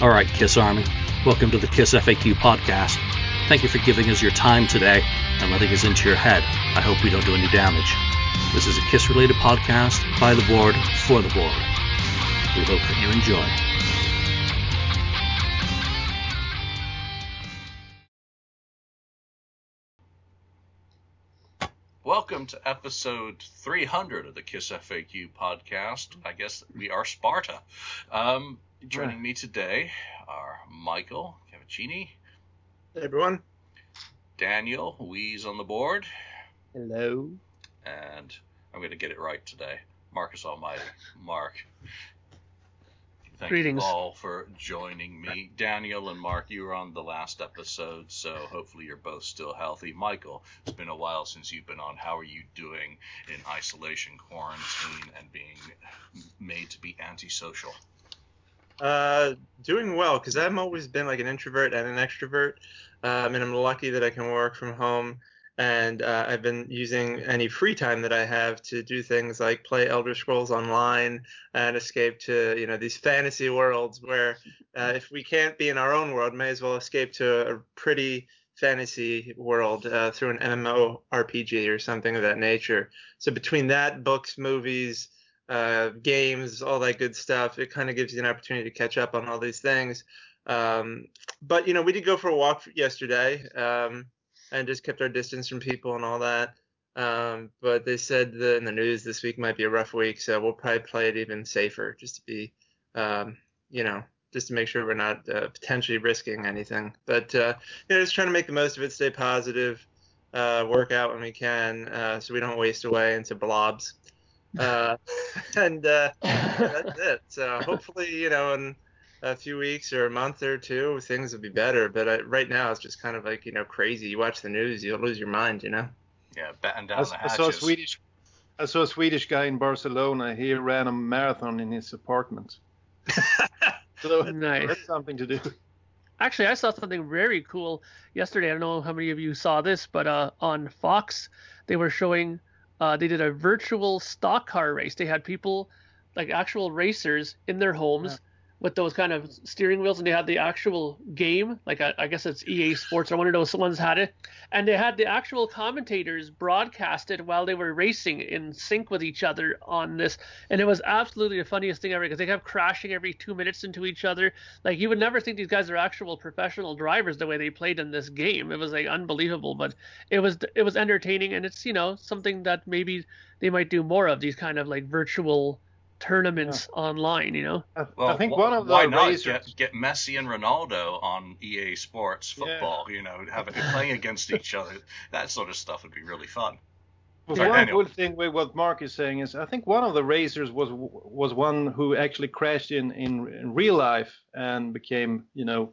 All right, Kiss Army, welcome to the Kiss FAQ podcast. Thank you for giving us your time today and letting us into your head. I hope we don't do any damage. This is a Kiss related podcast by the board for the board. We hope that you enjoy. Welcome to episode 300 of the Kiss FAQ podcast. I guess we are Sparta. Um, joining me today are Michael Cavaccini, Hey everyone. Daniel Wees on the board, Hello. and I'm going to get it right today. Marcus Almighty. Mark. Thank Greetings. you all for joining me. Daniel and Mark, you were on the last episode, so hopefully you're both still healthy. Michael, it's been a while since you've been on. How are you doing in isolation, quarantine, and being made to be antisocial? Uh, doing well because I've always been like an introvert and an extrovert, um, and I'm lucky that I can work from home. And uh, I've been using any free time that I have to do things like play Elder Scrolls Online and escape to you know these fantasy worlds where uh, if we can't be in our own world, may as well escape to a pretty fantasy world uh, through an MMO RPG or something of that nature. So between that, books, movies, uh, games, all that good stuff. It kind of gives you an opportunity to catch up on all these things. Um, but you know, we did go for a walk yesterday um, and just kept our distance from people and all that. Um, but they said that in the news this week might be a rough week, so we'll probably play it even safer, just to be, um, you know, just to make sure we're not uh, potentially risking anything. But uh, you know, just trying to make the most of it, stay positive, uh, work out when we can, uh, so we don't waste away into blobs. Uh, and uh, that's it. So hopefully, you know, in a few weeks or a month or two, things will be better. But uh, right now, it's just kind of like you know crazy. You watch the news, you'll lose your mind. You know. Yeah, batten down I, the I hatches. saw a Swedish. I saw a Swedish guy in Barcelona. He ran a marathon in his apartment. So Nice. that's something to do. Actually, I saw something very cool yesterday. I don't know how many of you saw this, but uh, on Fox, they were showing, uh, they did a virtual stock car race. They had people, like actual racers, in their homes. With those kind of steering wheels, and they had the actual game. Like I, I guess it's EA Sports or one of those ones had it, and they had the actual commentators broadcast it while they were racing in sync with each other on this, and it was absolutely the funniest thing ever because they kept crashing every two minutes into each other. Like you would never think these guys are actual professional drivers the way they played in this game. It was like unbelievable, but it was it was entertaining, and it's you know something that maybe they might do more of these kind of like virtual tournaments online. You know. I, Well, I think wh- one of the why not racers. get, get Messi and Ronaldo on EA Sports Yeah. football? You know, having playing against each other, that sort of stuff would be really fun. Well, Sorry, one Daniel. good thing with what Mark is saying is, I think one of the racers was was one who actually crashed in in, in real life and became, you know,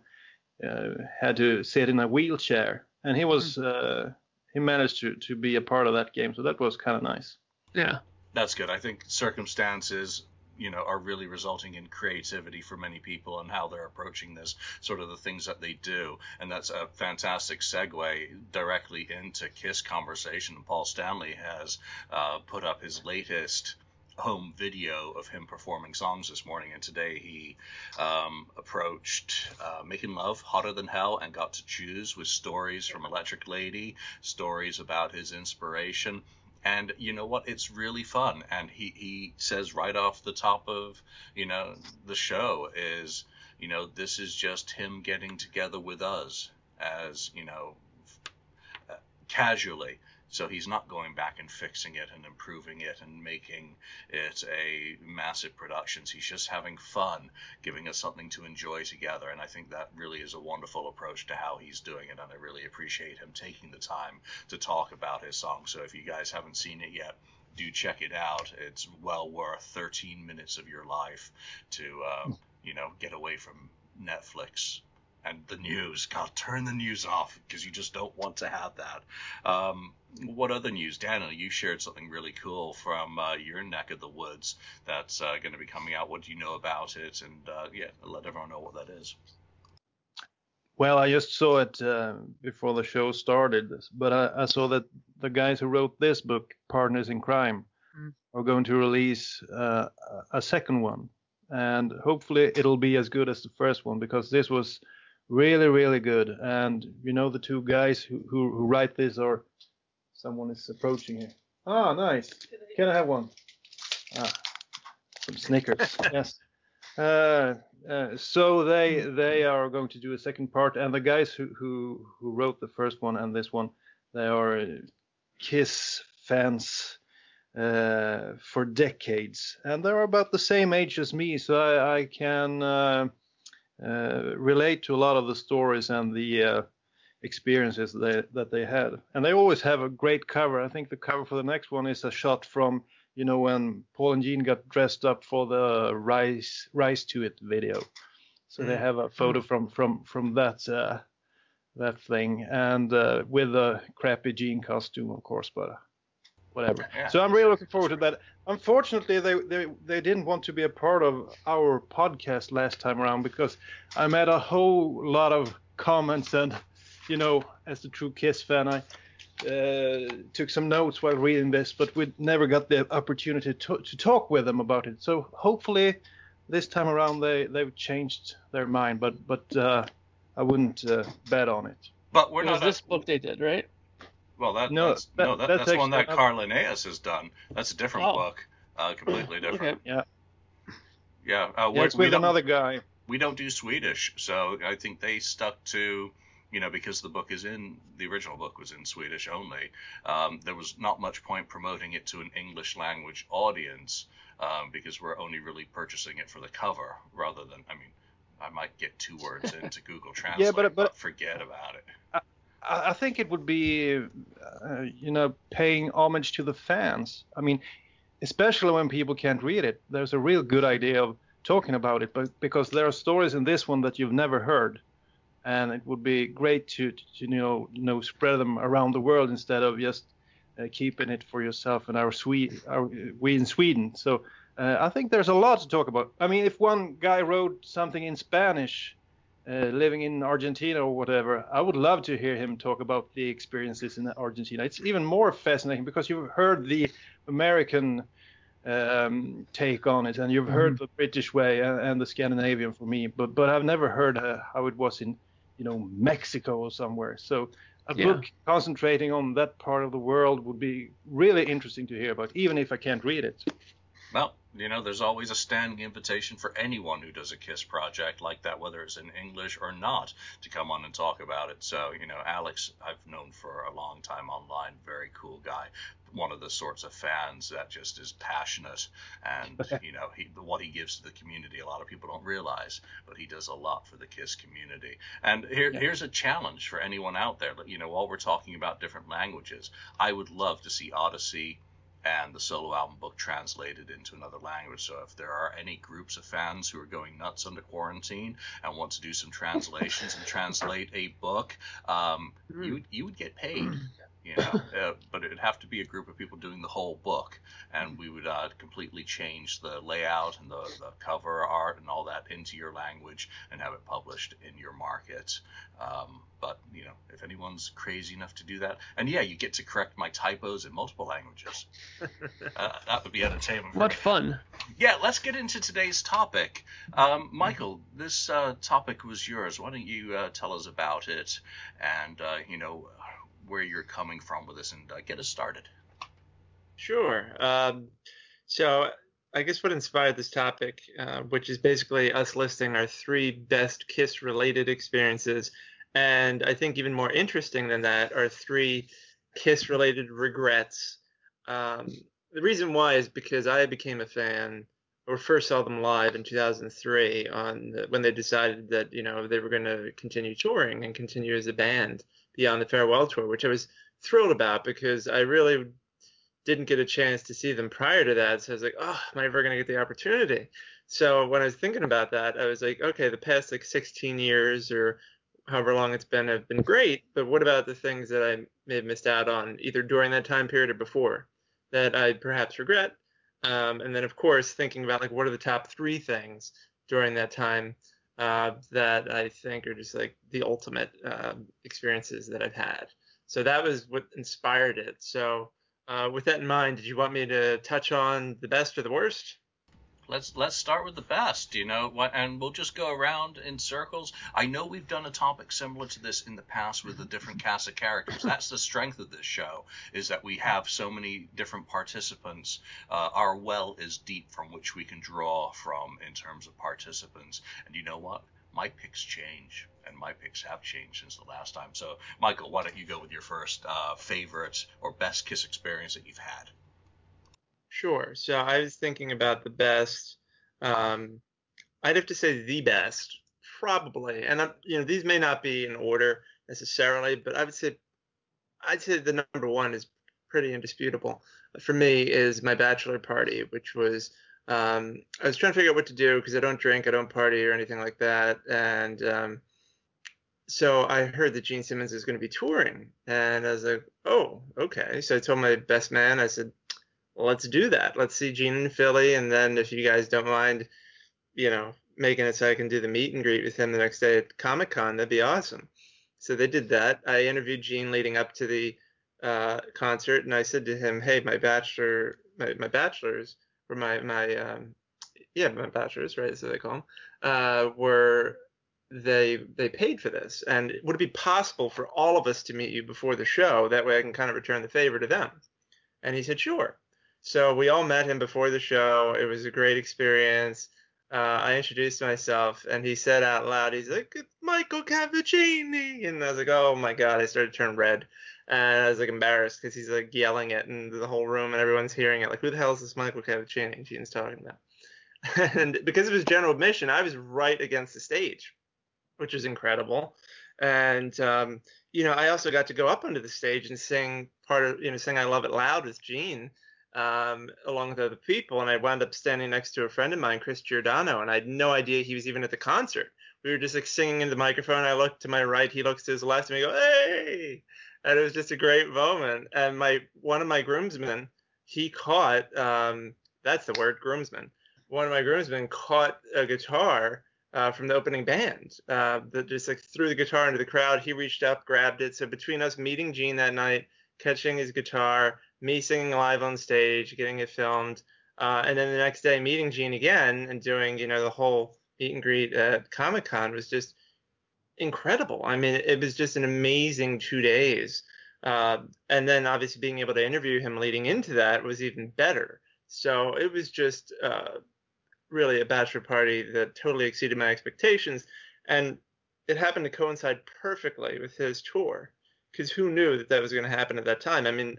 uh, had to sit in a wheelchair, and he was uh, he managed to to be a part of that game, so that was kind of nice. Yeah. That's good. I think circumstances, you know, are really resulting in creativity for many people and how they're approaching this, sort of the things that they do. And that's a fantastic segue directly into Kiss conversation. Paul Stanley has uh, put up his latest home video of him performing songs this morning, and today he um, approached uh, Making Love Hotter Than Hell and got to choose with stories from Electric Lady, stories about his inspiration. And you know what? It's really fun. And he, he says right off the top of, you know, the show is, you know, this is just him getting together with us as, you know, uh, casually. So he's not going back and fixing it and improving it and making it a massive production. He's just having fun, giving us something to enjoy together. And I think that really is a wonderful approach to how he's doing it. And I really appreciate him taking the time to talk about his song. So if you guys haven't seen it yet, do check it out. It's well worth 13 minutes of your life to, uh, you know, get away from Netflix and the news. God, turn the news off because you just don't want to have that. Um, what other news, Daniel? You shared something really cool from uh, your neck of the woods that's uh, going to be coming out. What do you know about it? And uh, yeah, let everyone know what that is. Well, I just saw it uh, before the show started, but I, I saw that the guys who wrote this book, Partners in Crime, Mm. are going to release uh, a second one and hopefully it'll be as good as the first one because this was really really good. And you know the two guys who who, who write this or someone is approaching here. Ah, nice. Can I have one? Ah, some Snickers. yes. Uh, uh, so they they are going to do a second part, and the guys who who who wrote the first one and this one, they are Kiss fans uh, for decades, and they're about the same age as me, so I, I can uh, uh, relate to a lot of the stories and the uh, experiences they, that they had. And they always have a great cover. I think the cover for the next one is a shot from you know when Paul and Jean got dressed up for the Rise Rise to It video. So mm. they have a photo from from from that uh, that thing and uh, with a crappy Jean costume, of course, but whatever. Yeah. So I'm really looking forward to that. Unfortunately, they, they they didn't want to be a part of our podcast last time around because I made a whole lot of comments and you know, as the true Kiss fan, I uh, took some notes while reading this, but we never got the opportunity to, to talk with them about it. So hopefully, this time around they they've changed their mind, but but uh, I wouldn't uh, bet on it. But we're it not. this book they did, right? Well, that, no, that's, that, no, that, that's, that's one that Carl Linnaeus has done. That's a different oh. book, uh, completely different. Okay. Yeah. Yeah. Uh, yeah it's with another guy. We don't do Swedish, so I think they stuck to you know, because the book is in the original book was in Swedish only. Um, there was not much point promoting it to an English language audience um, because we're only really purchasing it for the cover rather than. I mean, I might get two words into Google Translate, yeah, but, but, but forget about it. I, think it would be, uh, you know, paying homage to the fans. I mean, especially when people can't read it. There's a real good idea of talking about it, but because there are stories in this one that you've never heard and it would be great to, to, you know, know spread them around the world instead of just uh, keeping it for yourself and our Swede, our, we in Sweden. So uh, I think there's a lot to talk about. I mean, if one guy wrote something in Spanish, uh, living in Argentina or whatever, I would love to hear him talk about the experiences in Argentina. It's even more fascinating because you've heard the American um, take on it, and you've heard mm-hmm. the British way and, and, the Scandinavian for me, but but I've never heard uh, how it was in you know Mexico or somewhere. So a yeah. book concentrating on that part of the world would be really interesting to hear about, even if I can't read it. Well, you know, there's always a standing invitation for anyone who does a KISS project like that, whether it's in English or not, to come on and talk about it. So, you know, Alex, I've known for a long time online, very cool guy. One of the sorts of fans that just is passionate and, you know, he, what he gives to the community, a lot of people don't realize, but he does a lot for the KISS community. And here, yeah. here's a challenge for anyone out there. You know, while we're talking about different languages, I would love to see Odyssey and the solo album book translated into another language. So if there are any groups of fans who are going nuts under quarantine and want to do some translations and translate a book, um, hmm. you you would get paid you know, uh, but it'd have to be a group of people doing the whole book, and we would uh, completely change the layout and the, the cover art and all that into your language and have it published in your market. Um, but you know, if anyone's crazy enough to do that, and yeah, you get to correct my typos in multiple languages. uh, that would be entertainment. What fun! Yeah, let's get into today's topic. Um, Michael, this uh, topic was yours. Why don't you uh, tell us about it, and uh, you know where you're coming from with this and uh, get us started. Sure. Um, so I guess what inspired this topic, uh, which is basically us listing our three best Kiss related experiences, and I think even more interesting than that are three Kiss related regrets. Um, the reason why is because I became a fan or first saw them live in 2003 on the, when they decided that you know they were going to continue touring and continue as a band beyond the farewell tour, which I was thrilled about because I really didn't get a chance to see them prior to that. So I was like, oh, am I ever going to get the opportunity? So when I was thinking about that, I was like, okay, the past like 16 years or however long it's been have been great, but what about the things that I may have missed out on either during that time period or before that I perhaps regret? Um, and then of course thinking about like what are the top three things during that time uh, that I think are just like the ultimate uh, experiences that I've had. So that was what inspired it. So uh, with that in mind, did you want me to touch on the best or the worst? Let's let's start with the best, you know, and we'll just go around in circles. I know we've done a topic similar to this in the past with a different cast of characters. That's the strength of this show is that we have so many different participants. Uh, our well is deep from which we can draw from in terms of participants. And you know what? My picks change, and my picks have changed since the last time. So, Michael, why don't you go with your first uh, favorite or best kiss experience that you've had? Sure. So I was thinking about the best. Um, I'd have to say the best, probably. And I'm, you know, these may not be in order necessarily, but I would say, I'd say the number one is pretty indisputable for me is my bachelor party, which was um, I was trying to figure out what to do because I don't drink, I don't party or anything like that, and um, so I heard that Gene Simmons is going to be touring, and I was like, oh, okay. So I told my best man, I said, let's do that. Let's see Gene in Philly, and then if you guys don't mind, you know, making it so I can do the meet and greet with him the next day at Comic Con, that'd be awesome. So they did that. I interviewed Gene leading up to the uh, concert, and I said to him, "Hey, my bachelor, my, my bachelors, or my my um, yeah, my bachelors, right? So they call them, uh, were they they paid for this, and would it be possible for all of us to meet you before the show? That way, I can kind of return the favor to them." And he said, "Sure." So we all met him before the show. It was a great experience. Uh, I introduced myself, and he said out loud, "He's like Michael Cavaccini," and I was like, "Oh my god!" I started to turn red, and I was like embarrassed because he's like yelling it in the whole room, and everyone's hearing it. Like, who the hell is this Michael Cavaccini? Gene's talking about. and because of his general admission, I was right against the stage, which is incredible. And um, you know, I also got to go up onto the stage and sing part of you know, sing "I Love It Loud" with Gene um, along with other people. And I wound up standing next to a friend of mine, Chris Giordano, and I had no idea he was even at the concert. We were just like singing in the microphone. I looked to my right, he looks to his left, and we go, "Hey!" And it was just a great moment. And my one of my groomsmen, he caught um, that's the word, groomsman. One of my groomsmen caught a guitar uh, from the opening band uh, that just like threw the guitar into the crowd. He reached up, grabbed it. So between us meeting Gene that night, catching his guitar, me singing live on stage, getting it filmed, uh, and then the next day meeting Gene again and doing you know the whole meet and greet at Comic Con was just incredible. I mean, it was just an amazing two days. Uh, and then obviously being able to interview him leading into that was even better. So it was just uh, really a bachelor party that totally exceeded my expectations. And it happened to coincide perfectly with his tour because who knew that that was going to happen at that time? I mean,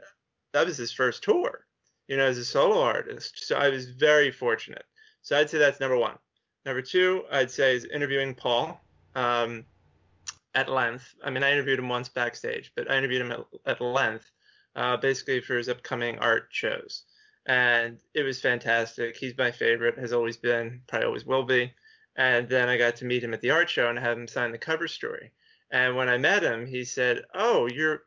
that was his first tour, you know, as a solo artist. So I was very fortunate. So I'd say that's number one. Number two, I'd say is interviewing Paul um, at length. I mean, I interviewed him once backstage, but I interviewed him at, at length, uh, basically for his upcoming art shows. And it was fantastic. He's my favorite, has always been, probably always will be. And then I got to meet him at the art show and have him sign the cover story. And when I met him, he said, "Oh, you're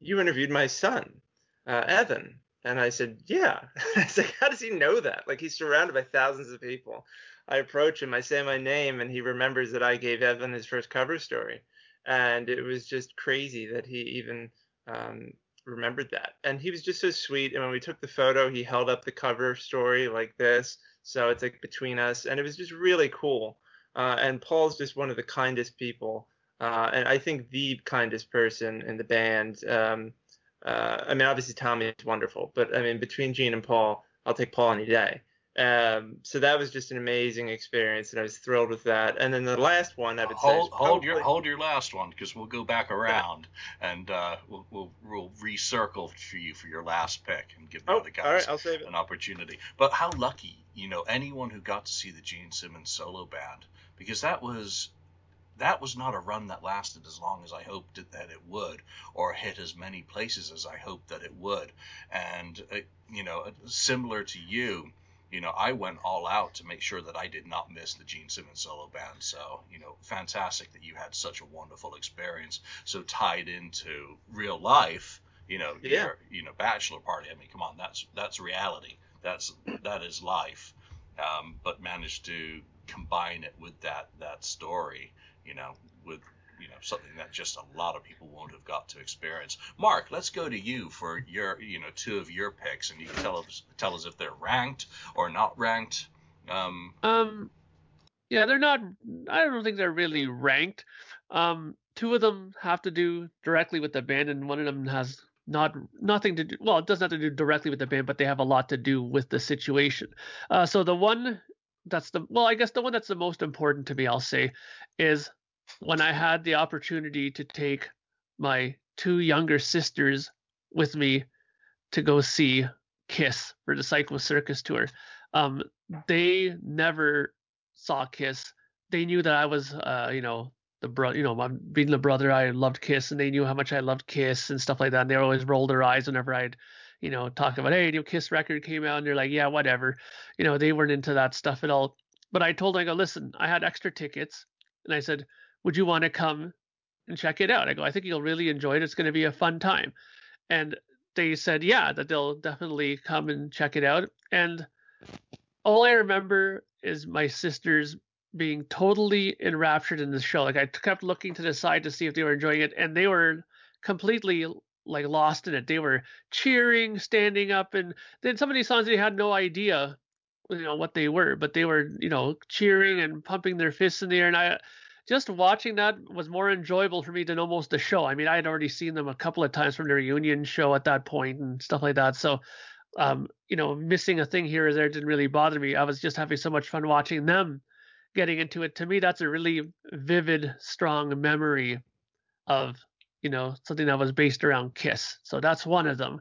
you interviewed my son." Uh, Evan. And I said, yeah. I was like, how does he know that? Like he's surrounded by thousands of people. I approach him, I say my name, and he remembers that I gave Evan his first cover story. And it was just crazy that he even um, remembered that. And he was just so sweet. And when we took the photo, he held up the cover story like this. So it's like between us. And it was just really cool. Uh, and Paul's just one of the kindest people. Uh, and I think the kindest person in the band. Um, uh, I mean, obviously Tommy is wonderful, but I mean, between Gene and Paul, I'll take Paul any day. Um, so that was just an amazing experience, and I was thrilled with that. And then the last one, I would hold, say, hold your hold your last one because we'll go back around yeah. and uh, we'll, we'll we'll recircle for you for your last pick and give the oh, other guys an opportunity. But how lucky, you know, anyone who got to see the Gene Simmons solo band because that was that was not a run that lasted as long as I hoped that it would, or hit as many places as I hoped that it would. And, uh, you know, similar to you, you know, I went all out to make sure that I did not miss the Gene Simmons solo band. So, you know, fantastic that you had such a wonderful experience. So tied into real life, you know, yeah. your, you know, bachelor party. I mean, come on, that's that's reality. That's that is life. Um, but managed to combine it with that that story you know, with you know something that just a lot of people won't have got to experience. Mark, let's go to you for your you know two of your picks, and you can tell us tell us if they're ranked or not ranked. Um, Um, yeah, they're not. I don't think they're really ranked. Um, two of them have to do directly with the band, and one of them has not nothing to do. Well, it doesn't have to do directly with the band, but they have a lot to do with the situation. Uh, so the one that's the well, I guess the one that's the most important to me, I'll say, is when I had the opportunity to take my two younger sisters with me to go see Kiss for the Psycho Circus tour. Um, they never saw Kiss. They knew that I was, uh, you know, the bro, you know, I'm being the brother. I loved Kiss, and they knew how much I loved Kiss and stuff like that. And they always rolled their eyes whenever I'd, you know, talk about, hey, new Kiss record came out, and they're like, yeah, whatever. You know, they weren't into that stuff at all. But I told them, I go, listen, I had extra tickets, and I said, would you want to come and check it out? I go, I think you'll really enjoy it. It's going to be a fun time. And they said, yeah, that they'll definitely come and check it out. And all I remember is my sisters being totally enraptured in the show. Like I kept looking to the side to see if they were enjoying it, and they were completely like lost in it. They were cheering, standing up, and then some of these songs they had no idea, you know, what they were, but they were, you know, cheering and pumping their fists in the air. And I just watching that was more enjoyable for me than almost the show. I mean, I had already seen them a couple of times from the reunion show at that point and stuff like that. So um, you know, missing a thing here or there didn't really bother me. I was just having so much fun watching them getting into it. To me, that's a really vivid, strong memory of, you know, something that was based around Kiss. So that's one of them.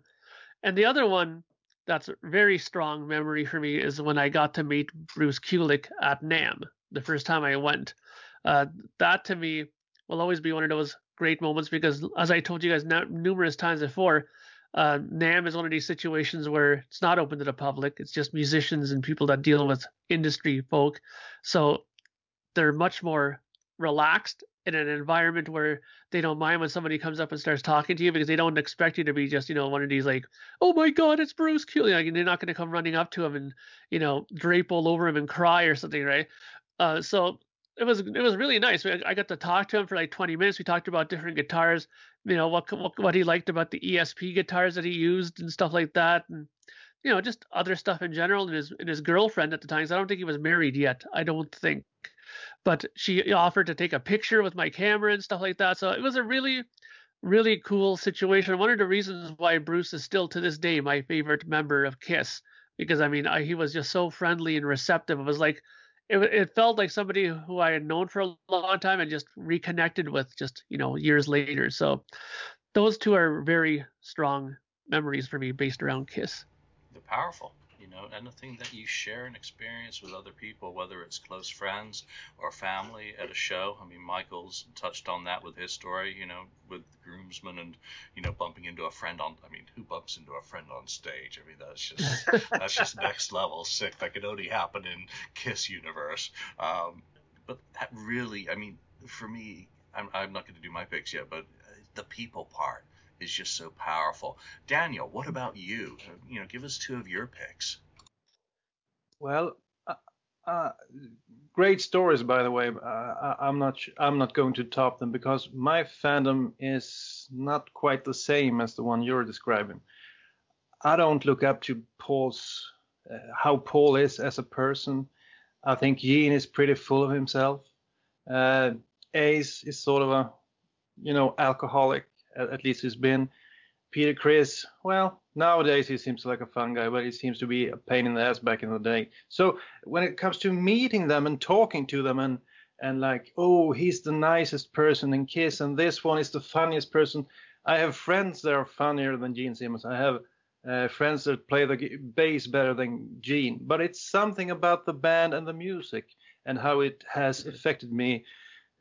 And the other one that's a very strong memory for me is when I got to meet Bruce Kulick at NAMM the first time I went. Uh, that to me will always be one of those great moments because, as I told you guys numerous times before, uh, NAMM is one of these situations where it's not open to the public. It's just musicians and people that deal with industry folk. So they're much more relaxed in an environment where they don't mind when somebody comes up and starts talking to you because they don't expect you to be just, you know, one of these like, oh my God, it's Bruce Kulick. Like, they're not going to come running up to him and, you know, drape all over him and cry or something, right? Uh, so it was it was really nice. I got to talk to him for like 20 minutes. We talked about different guitars, you know, what what, what he liked about the ESP guitars that he used and stuff like that, and you know, just other stuff in general. And his and his girlfriend at the time, I don't think he was married yet. I don't think, but she offered to take a picture with my camera and stuff like that. So it was a really really cool situation. One of the reasons why Bruce is still to this day my favorite member of Kiss because I mean I, he was just so friendly and receptive. It was like it, it felt like somebody who I had known for a long time and just reconnected with just you know years later. So those two are very strong memories for me based around Kiss. They're powerful you know anything that you share an experience with other people whether it's close friends or family at a show. I mean michael's touched on that with his story you know with groomsmen and you know bumping into a friend on i mean who bumps into a friend on stage? I mean that's just that's just next level sick that could only happen in kiss universe. Um, but that really i mean for me i'm, I'm not going to do my picks yet but the people part is just so powerful. Daniel, what about you? You know, give us two of your picks. Well, uh, uh, great stories, by the way. Uh, I'm not I'm not going to top them because my fandom is not quite the same as the one you're describing. I don't look up to Paul's uh, how Paul is as a person. I think Gene is pretty full of himself. Uh, Ace is sort of a you know alcoholic at least he's been. Peter Criss, well, nowadays he seems like a fun guy, but he seems to be a pain in the ass back in the day. So when it comes to meeting them and talking to them and and like, oh, he's the nicest person in Kiss, and this one is the funniest person. I have friends that are funnier than Gene Simmons. I have uh, friends that play the bass better than Gene, but it's something about the band and the music and how it has affected me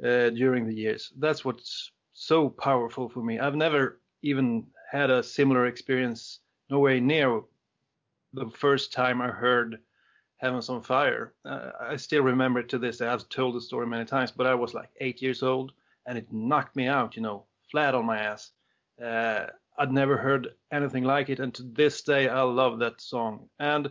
uh, during the years. That's what's so powerful for me. I've never even had a similar experience, nowhere near the first time I heard Heavens on Fire. Uh, I still remember it to this day. I've told the story many times, but I was like eight years old and it knocked me out, you know, flat on my ass. Uh, I'd never heard anything like it, and to this day, I love that song. And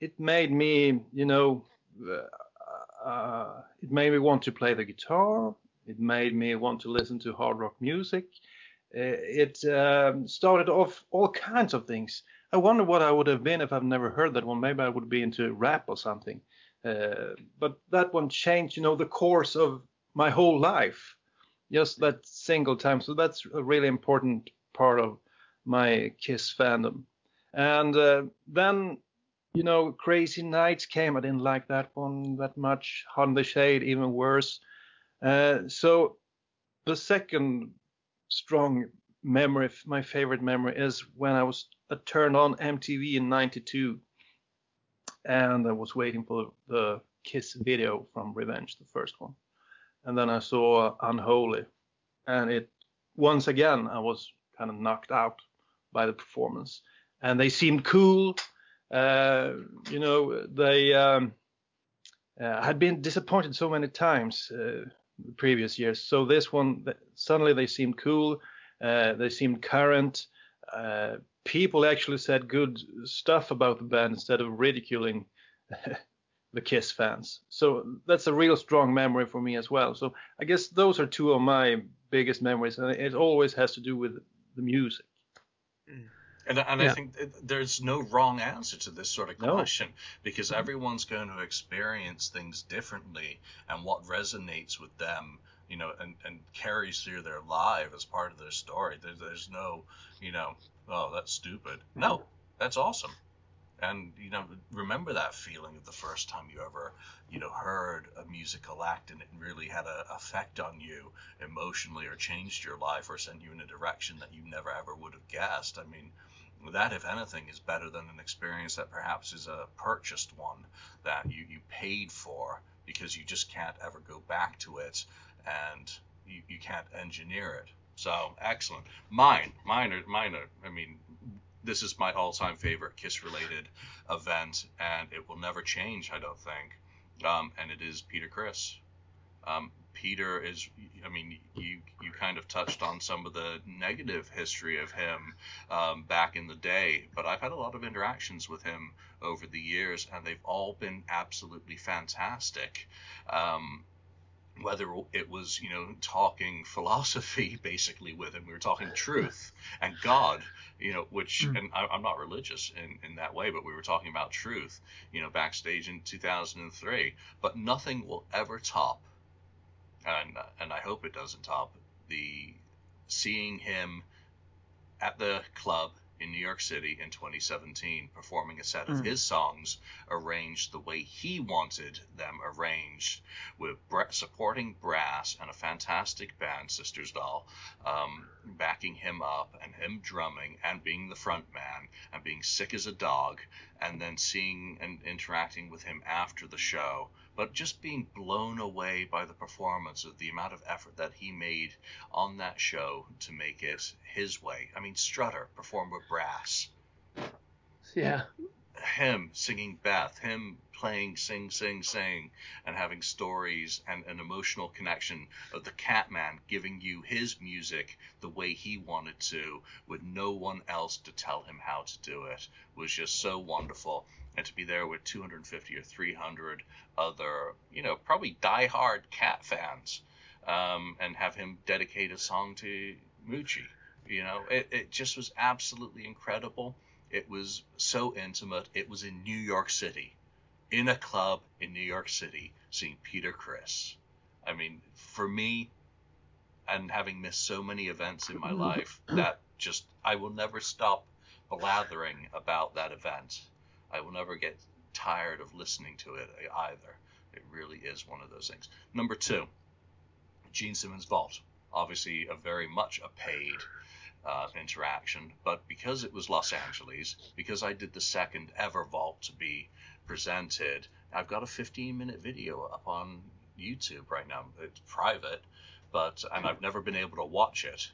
it made me, you know, uh, uh it made me want to play the guitar. It made me want to listen to hard rock music. Uh, it um, started off all kinds of things. I wonder what I would have been if I've never heard that one. Maybe I would be into rap or something. Uh, but that one changed, you know, the course of my whole life, just that single time. So that's a really important part of my Kiss fandom. And uh, then, you know, Crazy Nights came. I didn't like that one that much. In the Shade, even worse. Uh, so the second strong memory, my favorite memory, is when I was uh, turned on MTV in '92, and I was waiting for the Kiss video from Revenge, the first one, and then I saw Unholy, and it once again I was kind of knocked out by the performance, and they seemed cool. Uh, you know, they um, uh, had been disappointed so many times uh, previous years. So this one, suddenly they seemed cool. Uh, they seemed current. Uh, people actually said good stuff about the band instead of ridiculing the Kiss fans. So that's a real strong memory for me as well. So I guess those are two of my biggest memories, and it always has to do with the music. Mm. And, and yeah. I think there's no wrong answer to this sort of question no. because everyone's going to experience things differently, and what resonates with them, you know, and, and carries through their life as part of their story. There, there's no, you know, oh, that's stupid. No, mm-hmm. that's awesome and you know remember that feeling of the first time you ever you know heard a musical act and it really had an effect on you emotionally or changed your life or sent you in a direction that you never ever would have guessed i mean that if anything is better than an experience that perhaps is a purchased one that you, you paid for because you just can't ever go back to it and you, you can't engineer it so excellent mine mine are mine are i mean this is my all-time favorite Kiss-related event, and it will never change, I don't think. Um, and it is Peter Criss. Um, Peter is, I mean, you you kind of touched on some of the negative history of him um, back in the day, but I've had a lot of interactions with him over the years, and they've all been absolutely fantastic. Um, whether it was you know talking philosophy basically with him we were talking truth and god you know which mm. and I, am not religious in, in that way but we were talking about truth you know backstage in 2003 but nothing will ever top and and i hope it doesn't top the seeing him at the club in New York City in 2017, performing a set of mm. his songs arranged the way he wanted them arranged, with supporting brass and a fantastic band, Sisters Doll, um, backing him up and him drumming and being the front man and being sick as a dog, and then seeing and interacting with him after the show but just being blown away by the performance of the amount of effort that he made on that show to make it his way. I mean, Strutter performed with brass. Yeah. Him singing Beth, him playing Sing, Sing, Sing, and having stories and an emotional connection of the Catman giving you his music the way he wanted to, with no one else to tell him how to do it, was just so wonderful and to be there with 250 or 300 other, you know, probably die-hard cat fans, um, and have him dedicate a song to Moochie. You know, it, it just was absolutely incredible. It was so intimate. It was in New York City, in a club in New York City, seeing Peter Criss. I mean, for me, and having missed so many events in my life, that just I will never stop blathering about that event. I will never get tired of listening to it either. It really is one of those things. Number two, Gene Simmons Vault. Obviously, a very much a paid uh, interaction, but because it was Los Angeles, because I did the second ever Vault to be presented, I've got a 15 minute video up on YouTube right now. It's private, but and I've never been able to watch it.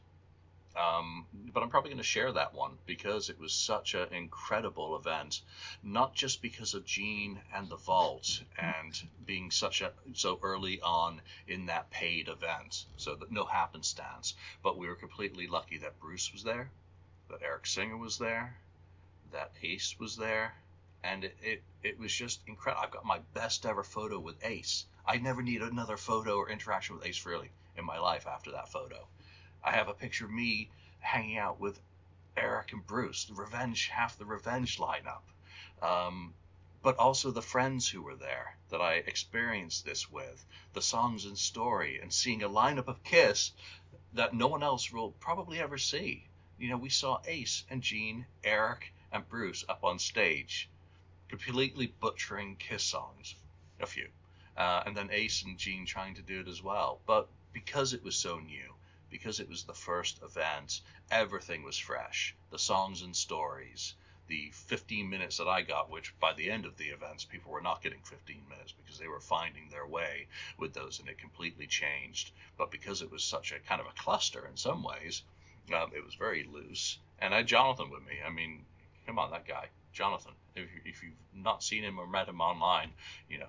Um, but I'm probably going to share that one because it was such an incredible event, not just because of Gene and the Vault and being such a so early on in that paid event, so that no happenstance, but we were completely lucky that Bruce was there, that Eric Singer was there, that Ace was there, and it, it, it was just incredible. I've got my best ever photo with Ace. I never need another photo or interaction with Ace Frehley in my life after that photo. I have a picture of me hanging out with Eric and Bruce, the Revenge, half the Revenge lineup. Um, but also the friends who were there that I experienced this with, the songs and story, and seeing a lineup of Kiss that no one else will probably ever see. You know, we saw Ace and Gene, Eric and Bruce up on stage, completely butchering Kiss songs, a few, uh, and then Ace and Gene trying to do it as well. But because it was so new, because it was the first event, everything was fresh. The songs and stories, the 15 minutes that I got, which by the end of the events, people were not getting 15 minutes because they were finding their way with those and it completely changed. But because it was such a kind of a cluster in some ways, um, it was very loose. And I had Jonathan with me. I mean, come on, that guy, Jonathan. If, if you've not seen him or met him online, you know,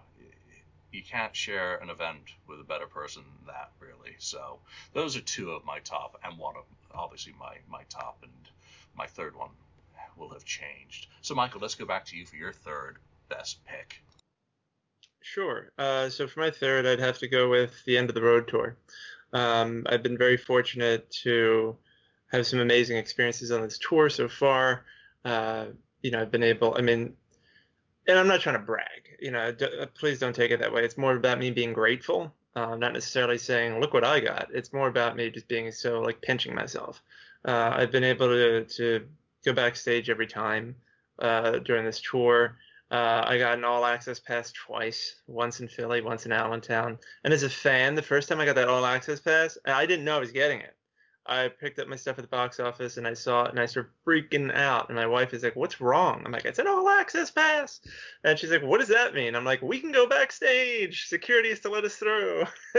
you can't share an event with a better person than that, really. So those are two of my top, and one of obviously my my top, and my third one will have changed. So, Michael, let's go back to you for your third best pick. Sure. Uh, so for my third, I'd have to go with the End of the Road tour. Um, I've been very fortunate to have some amazing experiences on this tour so far. Uh, you know, I've been able. I mean, and I'm not trying to brag. You know, d- uh, please don't take it that way. It's more about me being grateful. Uh, not necessarily saying, "Look what I got." It's more about me just being so like pinching myself. Uh, I've been able to to go backstage every time uh, during this tour. Uh, I got an all access pass twice, once in Philly, once in Allentown. And as a fan, the first time I got that all access pass, I didn't know I was getting it. I picked up my stuff at the box office and I saw it and I started freaking out. And my wife is like, What's wrong? I'm like, It's an all access pass. And she's like, What does that mean? I'm like, We can go backstage. Security is to let us through.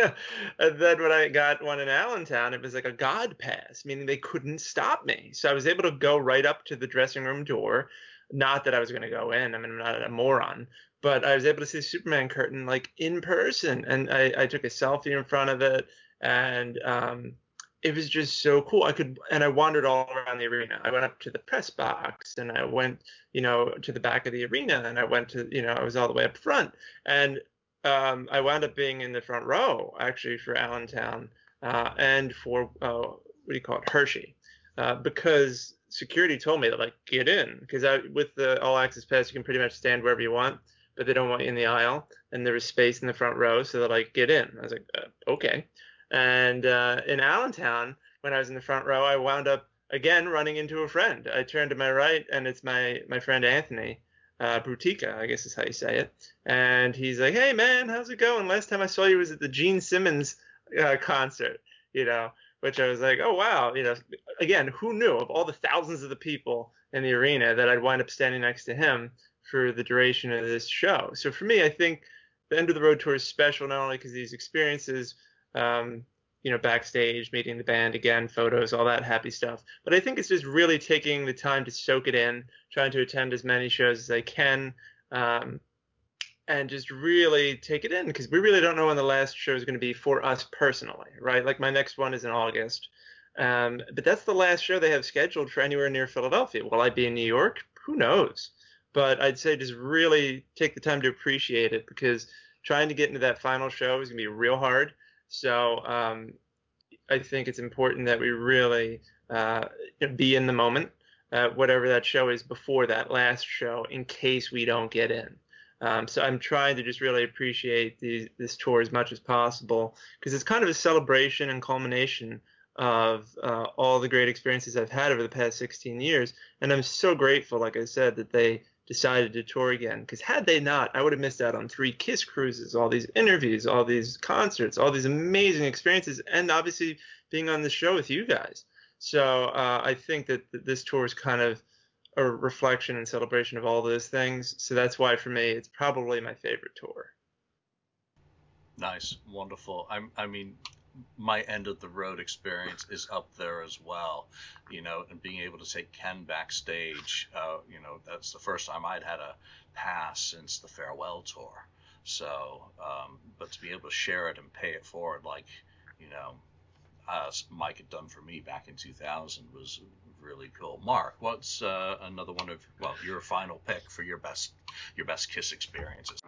and then when I got one in Allentown, it was like a God pass, meaning they couldn't stop me. So I was able to go right up to the dressing room door. Not that I was going to go in. I mean, I'm not a moron, but I was able to see the Superman curtain like in person. And I, I took a selfie in front of it. And, um, it was just so cool. I could, and I wandered all around the arena. I went up to the press box and I went, you know, to the back of the arena and I went to, you know, I was all the way up front. And um, I wound up being in the front row actually for Allentown uh, and for, uh, what do you call it, Hershey, uh, because security told me to like get in because with the all access pass, you can pretty much stand wherever you want, but they don't want you in the aisle and there was space in the front row. So they're like, get in. I was like, uh, okay. And uh, in Allentown, when I was in the front row, I wound up again running into a friend. I turned to my right, and it's my my friend Anthony uh, Brutica, I guess is how you say it. And he's like, "Hey man, how's it going? Last time I saw you was at the Gene Simmons uh, concert, you know." Which I was like, "Oh wow, you know." Again, who knew of all the thousands of the people in the arena that I'd wind up standing next to him for the duration of this show. So for me, I think the end of the road tour is special not only because these experiences um, you know, backstage, meeting the band again, photos, all that happy stuff. But I think it's just really taking the time to soak it in, trying to attend as many shows as I can, um, and just really take it in because we really don't know when the last show is going to be for us personally, right? Like my next one is in August. Um, but that's the last show they have scheduled for anywhere near Philadelphia. Will I be in New York? Who knows? But I'd say just really take the time to appreciate it because trying to get into that final show is going to be real hard so um, I think it's important that we really uh, be in the moment, uh, whatever that show is before that last show, in case we don't get in. Um, so I'm trying to just really appreciate this tour as much as possible because it's kind of a celebration and culmination of uh, all the great experiences I've had over the past 16 years. And I'm so grateful, like I said, that they decided to tour again. Because had they not, I would have missed out on three Kiss cruises, all these interviews, all these concerts, all these amazing experiences, and obviously being on the show with you guys. So uh, I think that, that this tour is kind of a reflection and celebration of all those things. So that's why for me, it's probably my favorite tour. Nice, wonderful. I, I mean, my end of the road experience is up there as well, you know, and being able to take Ken backstage, uh, you know, that's the first time I'd had a pass since the farewell tour. So, um, but to be able to share it and pay it forward, like, you know, as Mike had done for me back in 2000 was really cool. Mark, what's uh, another one of well your final pick for your best your best Kiss experiences?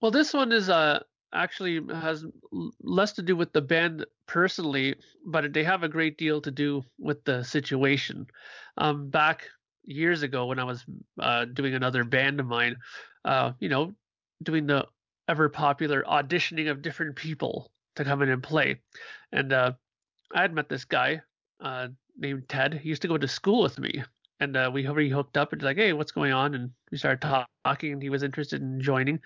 Well, this one is uh actually has less to do with the band personally, but they have a great deal to do with the situation. Um, back years ago when I was uh, doing another band of mine, uh, you know, doing the ever popular auditioning of different people to come in and play, and uh, I had met this guy uh, named Ted. He used to go to school with me, and uh, we we hooked up and like, hey, what's going on? And we started talking, and he was interested in joining.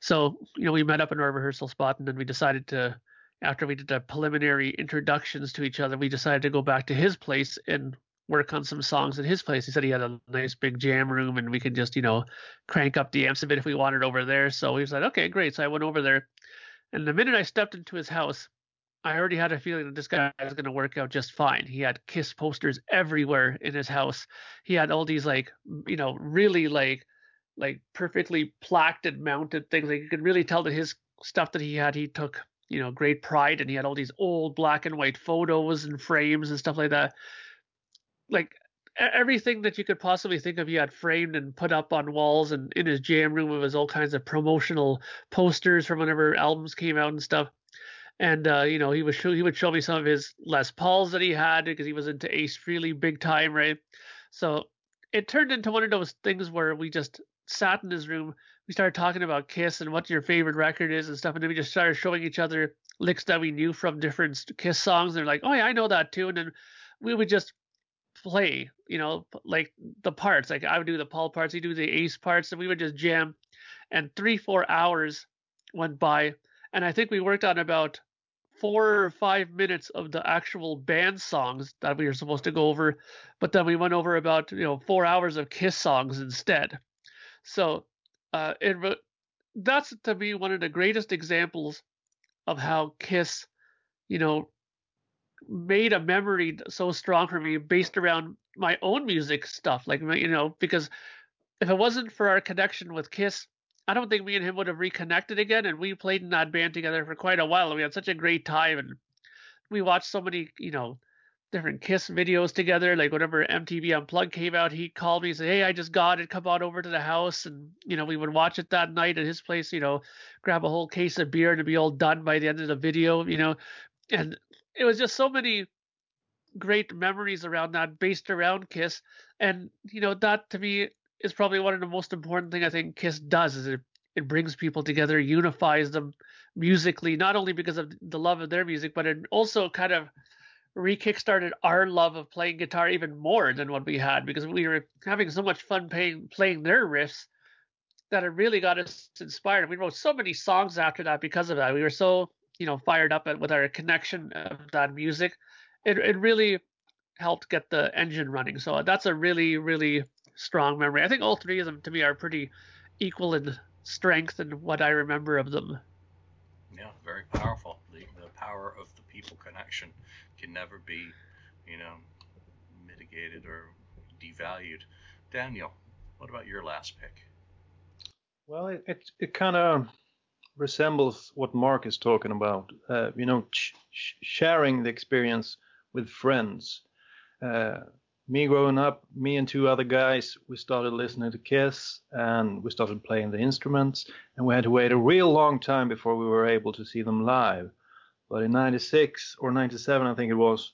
So you know, we met up in our rehearsal spot, and then we decided to, after we did the preliminary introductions to each other, we decided to go back to his place and work on some songs at his place. He said he had a nice big jam room, and we could just you know crank up the amps a bit if we wanted over there. So he was like, okay, great. So I went over there, and the minute I stepped into his house, I already had a feeling that this guy was going to work out just fine. He had Kiss posters everywhere in his house. He had all these like, you know, really like, like perfectly plaqued and mounted things. Like you could really tell that his stuff that he had, he took, you know, great pride, and he had all these old black and white photos and frames and stuff like that. Like everything that you could possibly think of, he had framed and put up on walls. And in his jam room, it was all kinds of promotional posters from whenever albums came out and stuff and uh, you know he was he would show me some of his Les Pauls that he had because he was into Ace Frehley big time, right? So it turned into one of those things where we just sat in his room, we started talking about Kiss and what your favorite record is and stuff, and then we just started showing each other licks that we knew from different Kiss songs. And they're like, oh yeah, I know that too, and then we would just play, you know, like the parts. Like I would do the Paul parts, he'd do the Ace parts, and we would just jam. And three, four hours went by and I think we worked on about four or five minutes of the actual band songs that we were supposed to go over, but then we went over about you know four hours of Kiss songs instead. So uh, it that's to me one of the greatest examples of how Kiss, you know, made a memory so strong for me based around my own music stuff. Like you know, because if it wasn't for our connection with Kiss, I don't think me and him would have reconnected again. And we played in that band together for quite a while. And We had such a great time, and we watched so many, you know, different Kiss videos together. Like whenever MTV Unplugged came out, he called me and said, "Hey, I just got it. Come on over to the house." And you know, we would watch it that night at his place. You know, grab a whole case of beer and be all done by the end of the video. You know, and it was just so many great memories around that, based around Kiss. And you know, that to me is probably one of the most important thing I think Kiss does is it it brings people together, unifies them musically, not only because of the love of their music, but it also kind of re-kickstarted our love of playing guitar even more than what we had because we were having so much fun playing playing their riffs that it really got us inspired. We wrote so many songs after that because of that. We were so you know fired up with our connection of that music. It it really helped get the engine running. So that's a really really strong memory. I think all three of them to me are pretty equal in strength and what I remember of them. Yeah, very powerful. The, the power of the people connection can never be, you know, mitigated or devalued. Daniel, what about your last pick? Well, it it, it kind of resembles what Mark is talking about. Uh, you know, ch- sharing the experience with friends. Uh, me growing up, me and two other guys, we started listening to Kiss and we started playing the instruments, and we had to wait a real long time before we were able to see them live. But in 96 or 97, I think it was,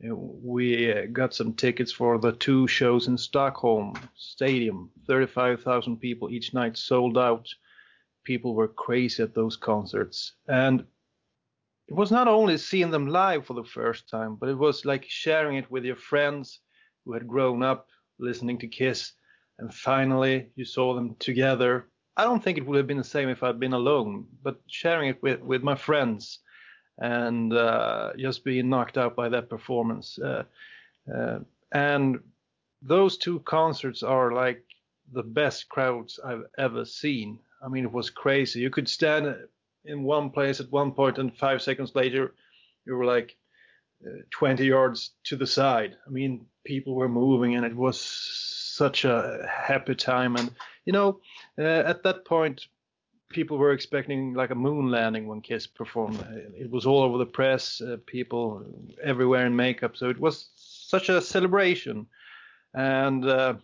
we uh, got some tickets for the two shows in Stockholm Stadium. 35,000 people each night sold out. People were crazy at those concerts. And it was not only seeing them live for the first time, but it was like sharing it with your friends who had grown up listening to Kiss, and finally you saw them together. I don't think it would have been the same if I'd been alone, but sharing it with, with my friends and uh, just being knocked out by that performance. Uh, uh, and those two concerts are like the best crowds I've ever seen. I mean, it was crazy. You could stand in one place at one point, and five seconds later, you were like 20 yards to the side. I mean, people were moving, and it was such a happy time. And you know, uh, at that point, people were expecting like a moon landing when Kiss performed. It was all over the press, uh, people everywhere in makeup. So it was such a celebration. And uh,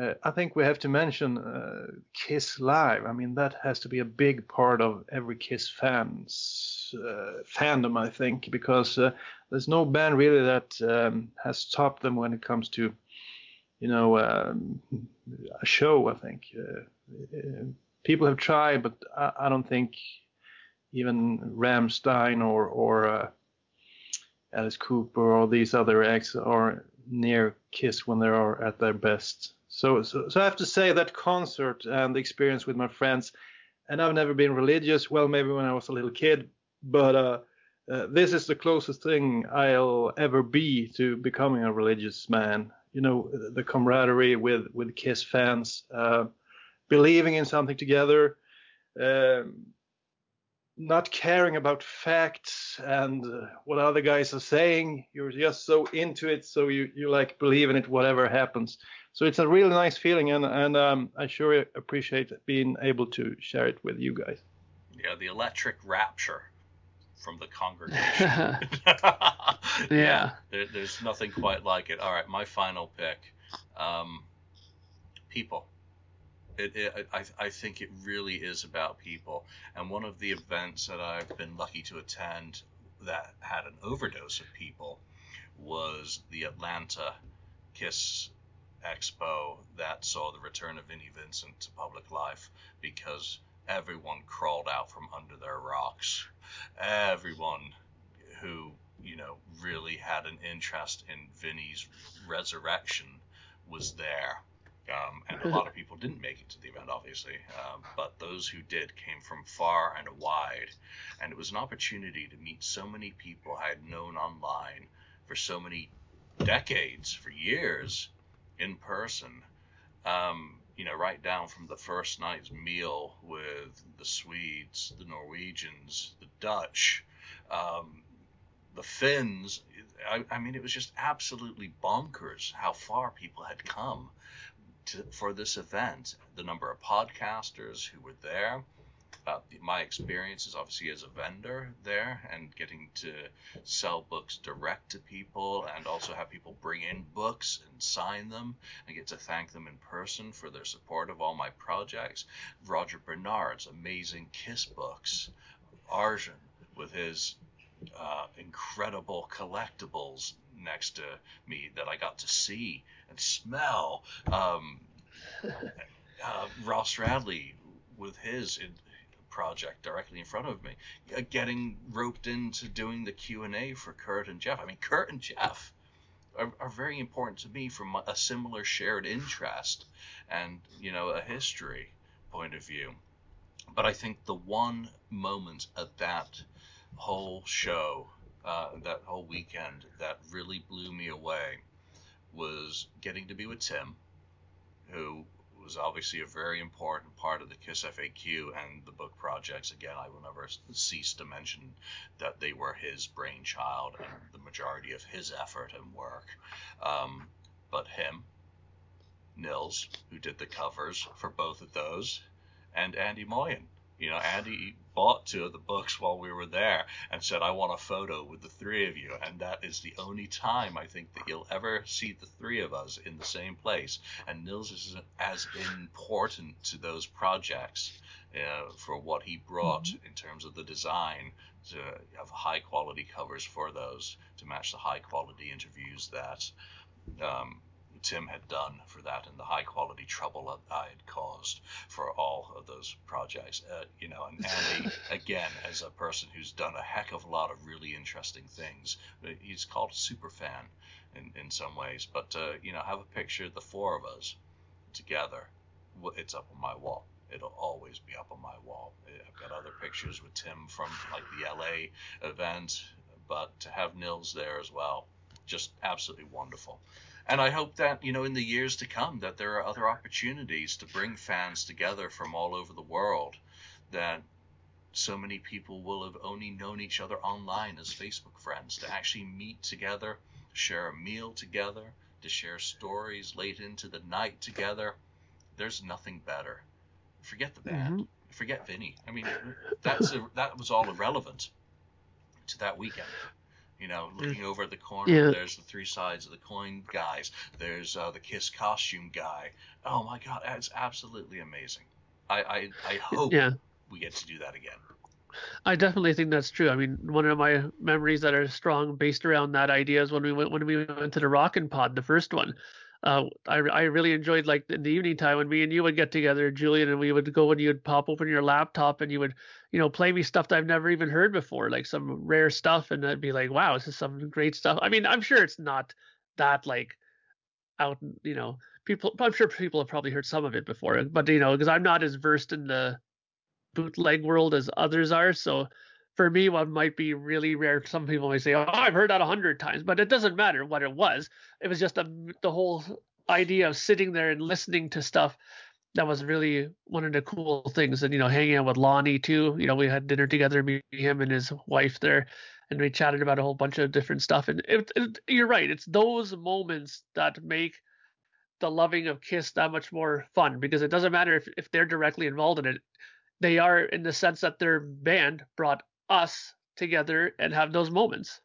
uh, I think we have to mention uh, Kiss Live. I mean, that has to be a big part of every Kiss fans uh, fandom, I think, because uh, there's no band really that um, has topped them when it comes to, you know, um, a show. I think uh, people have tried, but I, I, don't think even Rammstein or or uh, Alice Cooper or these other acts are near Kiss when they are at their best. So, so, so I have to say that concert and the experience with my friends, and I've never been religious. Well, maybe when I was a little kid, but uh, uh, this is the closest thing I'll ever be to becoming a religious man. You know, the camaraderie with with Kiss fans, uh, believing in something together. Um, not caring about facts and uh, what other guys are saying. You're just so into it, so you you like believe in it, whatever happens. So it's a really nice feeling, and and um, I sure appreciate being able to share it with you guys. Yeah, the electric rapture from the congregation. yeah, yeah there, there's nothing quite like it. All right, my final pick. Um, people it, it, I, I think it really is about people. And one of the events that I've been lucky to attend that had an overdose of people was the Atlanta Kiss Expo that saw the return of Vinnie Vincent to public life because everyone crawled out from under their rocks. Everyone who, you know, really had an interest in Vinnie's resurrection was there um, and a lot of people didn't make it to the event, obviously. Um, but those who did came from far and wide. And it was an opportunity to meet so many people I had known online for so many decades, for years, in person. Um, you know, right down from the first night's meal with the Swedes, the Norwegians, the Dutch, um, the Finns. I, I, mean, it was just absolutely bonkers how far people had come to, for this event, the number of podcasters who were there, uh, my experiences obviously as a vendor there and getting to sell books direct to people and also have people bring in books and sign them and get to thank them in person for their support of all my projects. Roger Bernard's amazing Kiss books, Arjun with his uh, incredible collectibles next to me that I got to see and smell. Um, uh, Ross Radley with his project directly in front of me, uh, getting roped into doing the Q and A for Kurt and Jeff. I mean, Kurt and Jeff are, are very important to me from a similar shared interest and you know a history point of view. But I think the one moment at that whole show, uh, that whole weekend, that really blew me away was getting to be with Tim, who was obviously a very important part of the KISS FAQ and the book projects. Again, I will never cease to mention that they were his brainchild and the majority of his effort and work. Um, but him, Nils, who did the covers for both of those, and Andy Moyen, you know, Andy bought two of the books while we were there and said, I want a photo with the three of you. And that is the only time I think that you'll ever see the three of us in the same place. And Nils is as important to those projects uh, for what he brought mm-hmm. in terms of the design to have high quality covers for those to match the high quality interviews that um, Tim had done for that and the high quality trouble I had caused for all of those projects. Uh, you know, and Andy, again, as a person who's done a heck of a lot of really interesting things, uh, he's called a super fan in, in some ways. But, uh, you know, have a picture of the four of us together. It's up on my wall. It'll always be up on my wall. I've got other pictures with Tim from like the LA event, but to have Nils there as well, just absolutely wonderful and I hope that you know in the years to come that there are other opportunities to bring fans together from all over the world that so many people will have only known each other online as Facebook friends to actually meet together, share a meal together, to share stories late into the night together. There's nothing better. Forget the band. Mm-hmm. Forget Vinnie. I mean, that's a, that was all irrelevant to that weekend. You know, looking over at the corner, Yeah. there's the three sides of the coin guys. There's uh, the Kiss costume guy. Oh my God, it's absolutely amazing. I I, I hope Yeah. we get to do that again. I definitely think that's true. I mean, one of my memories that are strong based around that idea is when we went when we went to the Rockin' Pod, the first one. Uh, I I really enjoyed like in the evening time when me and you would get together, Julian, and we would go and you'd pop open your laptop and you would, you know, play me stuff that I've never even heard before, like some rare stuff, and I'd be like, wow, this is some great stuff. I mean, I'm sure it's not that like out, you know, people. I'm sure people have probably heard some of it before, but you know, because I'm not as versed in the bootleg world as others are. So for me, what might be really rare, some people might say, "Oh, I've heard that a hundred times," but it doesn't matter what it was. It was just the whole idea of sitting there and listening to stuff. That was really one of the cool things, and you know, hanging out with Lonnie too. You know, we had dinner together, me, him, and his wife there, and we chatted about a whole bunch of different stuff. And it, it, you're right, it's those moments that make the loving of Kiss that much more fun because it doesn't matter if, if they're directly involved in it. They are in the sense that their band brought us together and have those moments.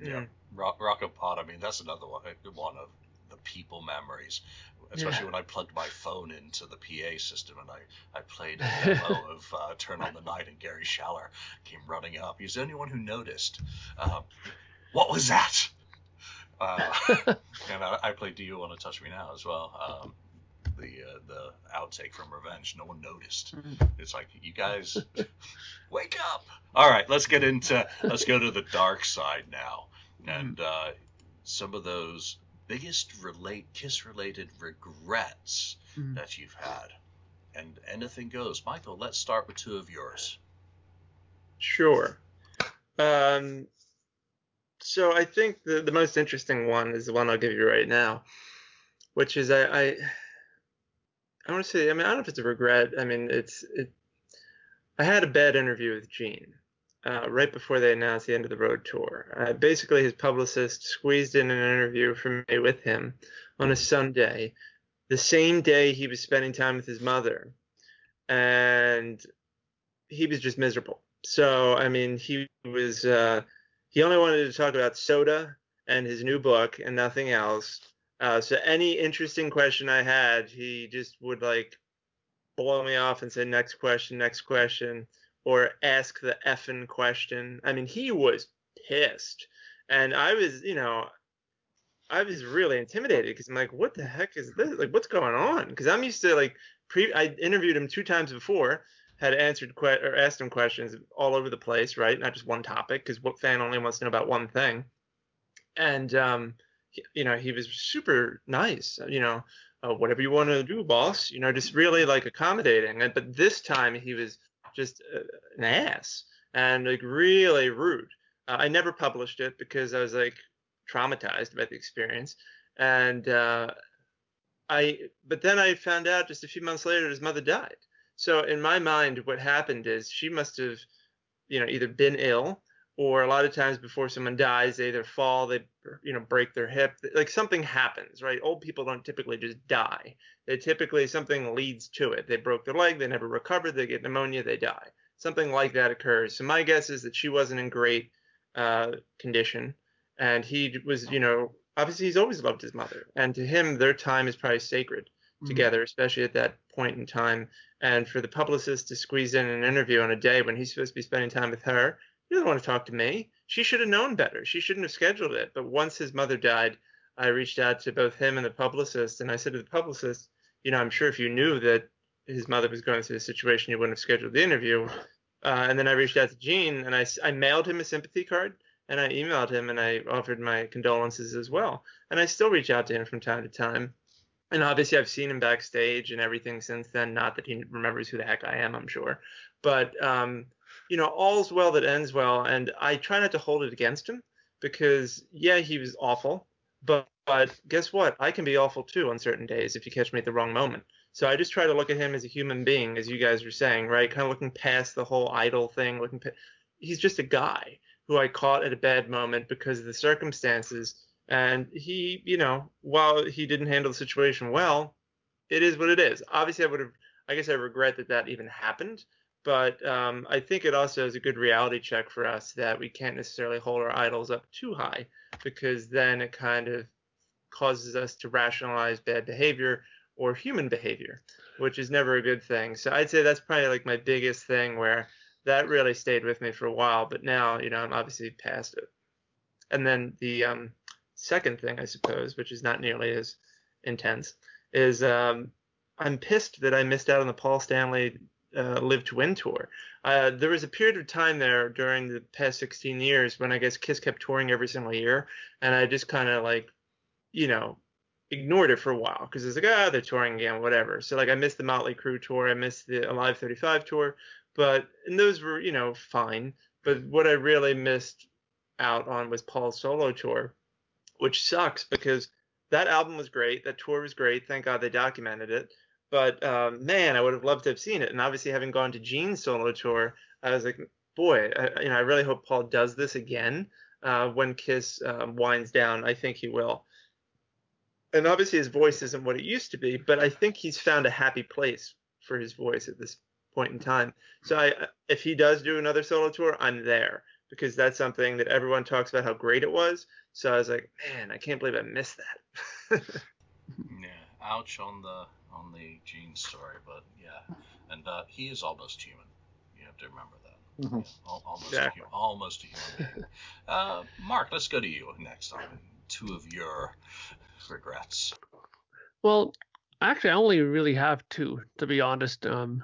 Yeah, Rock, Rock Pod. I mean, that's another one, one of the people memories. Especially when I plugged my phone into the PA system and I, I played a demo of uh, Turn on the Night and Gary Schaller came running up. He's the only one who noticed. Uh, what was that? Uh, and I, I played Do You Want to Touch Me Now as well. Um, the uh, the outtake from Revenge. No one noticed. It's like you guys wake up. All right, let's get into let's go to the dark side now, and uh, some of those biggest relate kiss related regrets Mhm. that you've had, and anything goes. Michael, let's start with two of yours. Sure. Um, so I think the, the most interesting one is the one I'll give you right now, which is I I, I want to say I mean I don't know if it's a regret. I mean it's it. I had a bad interview with Gene uh, right before they announced the end of the road tour. Uh, basically, his publicist squeezed in an interview for me with him on a Sunday, the same day he was spending time with his mother, and he was just miserable. So I mean, he was uh, he only wanted to talk about soda and his new book and nothing else. Uh, so any interesting question I had, he just would like blow me off and say next question, next question, or ask the effing question. I mean, he was pissed, and I was, you know, I was really intimidated because I'm like, what the heck is this? Like, what's going on? Because I'm used to like pre. I interviewed him two times before, had answered que- or asked him questions all over the place, right? Not just one topic, because what fan only wants to know about one thing. And um, you know, he was super nice. You know, uh, whatever you want to do, boss. You know, just really like accommodating. But this time he was just uh, an ass and like really rude. Uh, I never published it because I was like traumatized by the experience, and uh, I. But then I found out just a few months later his mother died. So in my mind, what happened is she must have, you know, either been ill or a lot of times before someone dies, they either fall, they you know break their hip, like something happens, right? Old people don't typically just die. They typically something leads to it. They broke their leg, they never recovered, they get pneumonia, they die. Something like that occurs. So my guess is that she wasn't in great uh, condition, and he was, you know, obviously he's always loved his mother, and to him their time is probably sacred together, especially at that point in time. And for the publicist to squeeze in an interview on a day when he's supposed to be spending time with her, he doesn't want to talk to me. She should have known better. She shouldn't have scheduled it. But once his mother died, I reached out to both him and the publicist, and I said to the publicist, you know, I'm sure if you knew that his mother was going through the situation, you wouldn't have scheduled the interview. Uh, and then I reached out to Gene, and I, I mailed him a sympathy card, and I emailed him, and I offered my condolences as well. And I still reach out to him from time to time. And obviously, I've seen him backstage and everything since then. Not that he remembers who the heck I am, I'm sure. But um, you know, all's well that ends well, and I try not to hold it against him because yeah, he was awful, but but guess what? I can be awful too on certain days if you catch me at the wrong moment. So I just try to look at him as a human being, as you guys were saying, right? Kind of looking past the whole idol thing. Looking, pa- he's just a guy who I caught at a bad moment because of the circumstances, and he, you know, while he didn't handle the situation well, it is what it is. Obviously, I would have. I guess I regret that that even happened but um, I think it also is a good reality check for us that we can't necessarily hold our idols up too high because then it kind of causes us to rationalize bad behavior or human behavior, which is never a good thing. So I'd say that's probably like my biggest thing where that really stayed with me for a while, but now, you know, I'm obviously past it. And then the um, second thing, I suppose, which is not nearly as intense, is um, I'm pissed that I missed out on the Paul Stanley uh, Live to Win tour. Uh, there was a period of time there during the past 16 years when I guess Kiss kept touring every single year, and I just kind of like, you know, ignored it for a while because it's like ah they're touring again, whatever. So like I missed the Motley Crue tour, I missed the Alive 35 tour, but and those were you know fine. But what I really missed out on was Paul's solo tour, which sucks because that album was great, that tour was great. Thank God they documented it. But um, man, I would have loved to have seen it. And obviously, having gone to Gene's solo tour, I was like, boy, I, you know, I really hope Paul does this again uh, when Kiss um, winds down. I think he will. And obviously, his voice isn't what it used to be, but I think he's found a happy place for his voice at this point in time. So, I, if he does do another solo tour, I'm there because that's something that everyone talks about how great it was. So I was like, man, I can't believe I missed that. yeah, ouch on the on the Gene story, but yeah, and uh, he is almost human. You have to remember that. Mm-hmm. Yeah, almost, a, almost a human. uh, Mark, let's go to you next on two of your regrets. Well, actually, I only really have two, to be honest, um,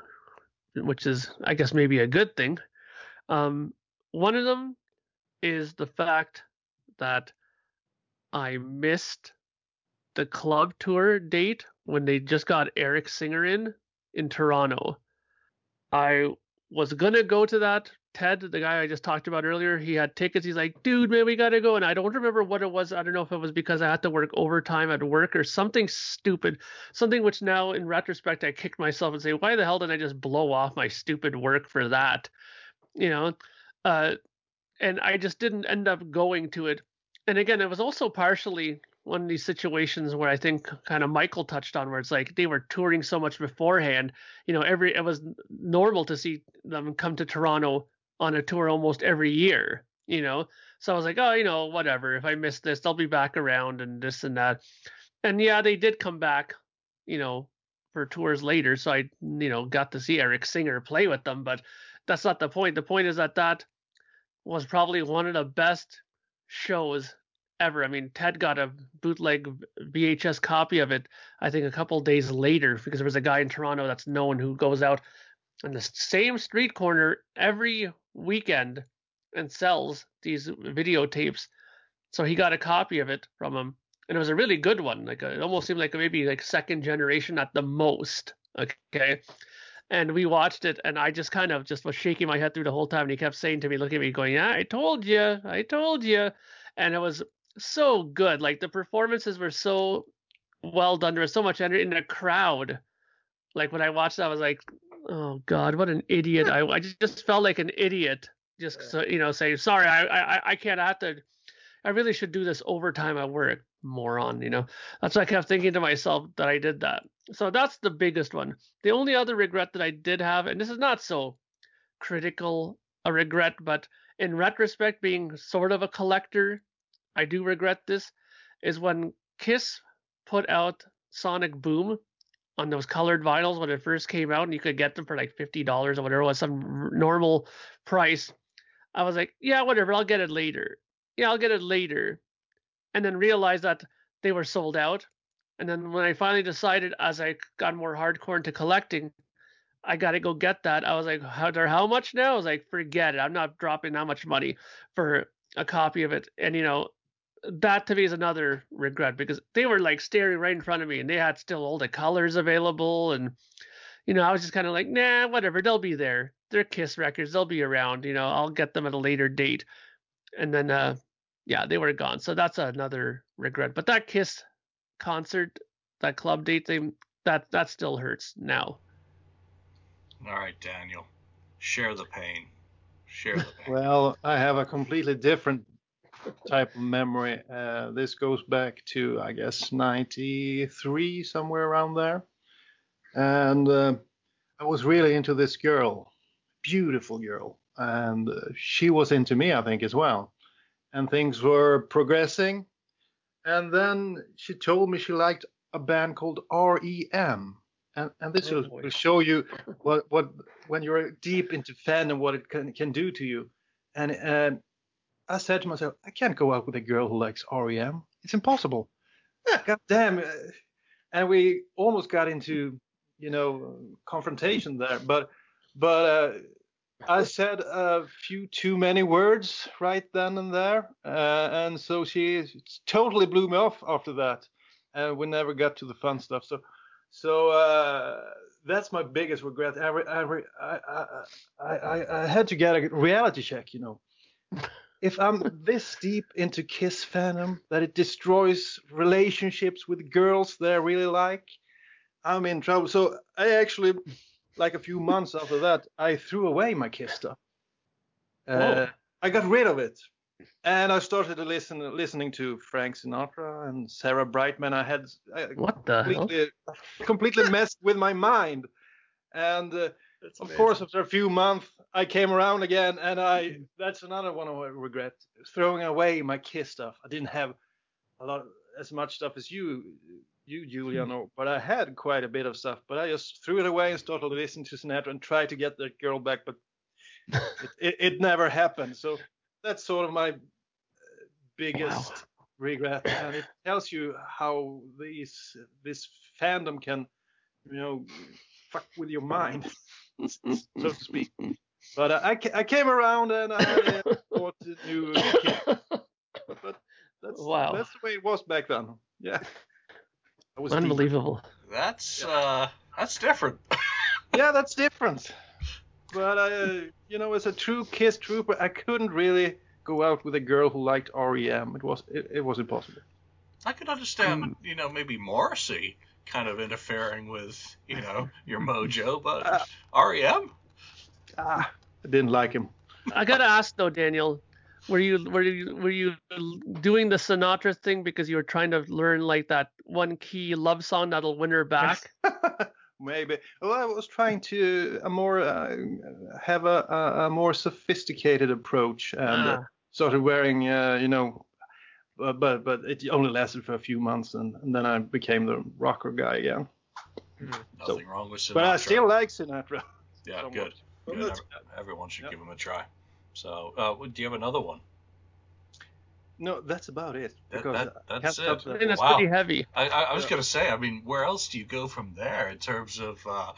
which is, I guess, maybe a good thing. Um, one of them is the fact that I missed the club tour date when they just got Eric Singer in in Toronto. I was gonna go to that. Ted, the guy I just talked about earlier, he had tickets. He's like, dude, man, we gotta go. And I don't remember what it was. I don't know if it was because I had to work overtime at work or something stupid. Something which now, in retrospect, I kicked myself and say, why the hell didn't I just blow off my stupid work for that? You know, uh, and I just didn't end up going to it. And again, it was also partially one of these situations where I think kind of Michael touched on, where it's like they were touring so much beforehand. You know, every it was normal to see them come to Toronto on a tour almost every year. You know, so I was like, oh, you know, whatever. If I miss this, they'll be back around and this and that. And yeah, they did come back. You know, for tours later, so I, you know, got to see Eric Singer play with them. But that's not the point. The point is that that was probably one of the best shows ever. I mean, Ted got a bootleg VHS copy of it, I think a couple days later, because there was a guy in Toronto that's known who goes out on the same street corner every weekend and sells these videotapes. So he got a copy of it from him, and it was a really good one. Like it almost seemed like maybe like second generation at the most. Okay. And we watched it, and I just kind of just was shaking my head through the whole time. And he kept saying to me, looking at me, going, "Yeah, I told you, I told you." And it was so good. Like the performances were so well done. There was so much energy in the crowd. Like when I watched that, I was like, "Oh God, what an idiot!" I I just felt like an idiot. Just so, you know, saying sorry, I I I can't have to. I really should do this overtime at work, moron. You know, that's what I kept thinking to myself that I did that. So that's the biggest one. The only other regret that I did have, and this is not so critical a regret, but in retrospect, being sort of a collector I do regret this is when Kiss put out Sonic Boom on those colored vinyls when it first came out, and you could get them for like fifty dollars or whatever was, some normal price. I was like, yeah, whatever, I'll get it later. Yeah, I'll get it later, and then realized that they were sold out. And then when I finally decided, as I got more hardcore into collecting, I got to go get that. I was like, how, how much now? I was like, forget it. I'm not dropping that much money for a copy of it. And you know, that to me is another regret because they were like staring right in front of me and they had still all the colors available and you know i was just kind of like nah whatever they'll be there. They're kiss records. They'll be around you know i'll get them at a later date. And then uh yeah they were gone. So that's another regret. But that kiss concert that club date thing that that still hurts now. All right daniel share the pain. Share the pain. Well i have a completely different type of memory. Uh, this goes back to, I guess, 93, somewhere around there. And uh, I was really into this girl. beautiful girl, and uh, she was into me, I think, as well. And things were progressing. And then she told me she liked a band called REM. And, and this Oh, will, will show you what, what when you're deep into fandom, what it can, can do to you. And um, I said to myself, I can't go out with a girl who likes REM. It's impossible. God damn. uh, And we almost got into, you know, confrontation there. But, but uh, I said a few too many words right then and there. Uh, and so she totally blew me off after that. And we never got to the fun stuff. So, so uh, that's my biggest regret. I, re- I, I, I, I- I had to get a reality check, you know if I'm this deep into Kiss fandom that it destroys relationships with girls that I really like, I'm in trouble. So I actually, like a few months after that, I threw away my Kiss stuff. Uh, I got rid of it, and I started to listen, listening to Frank Sinatra and Sarah Brightman. I had I What the hell? completely, completely messed with my mind, and. Uh, That's of amazing. course, after a few months, I came around again, and I that's another one I regret throwing away my Kiss stuff. I didn't have a lot as much stuff as you, you Julian, or, but I had quite a bit of stuff. But I just threw it away and started listening to Sinatra and tried to get that girl back, but it, it, it never happened. So that's sort of my uh, biggest Wow. regret, and it tells you how these this fandom can, you know, fuck with your mind, so to speak. But uh, I, ca- I came around and I uh, bought a new kit. But that's Wow. that's the way it was back then. Yeah. I was deep. Unbelievable. That's uh, that's different. Yeah, that's different. But uh, you know, as a true Kiss trooper, I couldn't really go out with a girl who liked REM. It was it, it was impossible. I could understand, you know, maybe Morrissey kind of interfering with, you know, your mojo, but Uh, REM? Ah, I didn't like him. I gotta ask though, Daniel, were you were you were you doing the Sinatra thing because you were trying to learn like that one key love song that'll win her back? Maybe. Well, I was trying to a more uh, have a, a, a more sophisticated approach and uh, Ah. started wearing, uh, you know, uh, but but it only lasted for a few months and, and then I became the rocker guy again. Nothing wrong with Sinatra. But I still like Sinatra. Yeah, somewhat. good. Good. Every- everyone should Yeah. give him a try. So, uh, do you have another one? No, that's about it. That- Because that- I that's it. top I that. think that's Wow. pretty heavy. I, I, I was Yeah. going to say, I mean, where else do you go from there in terms of uh,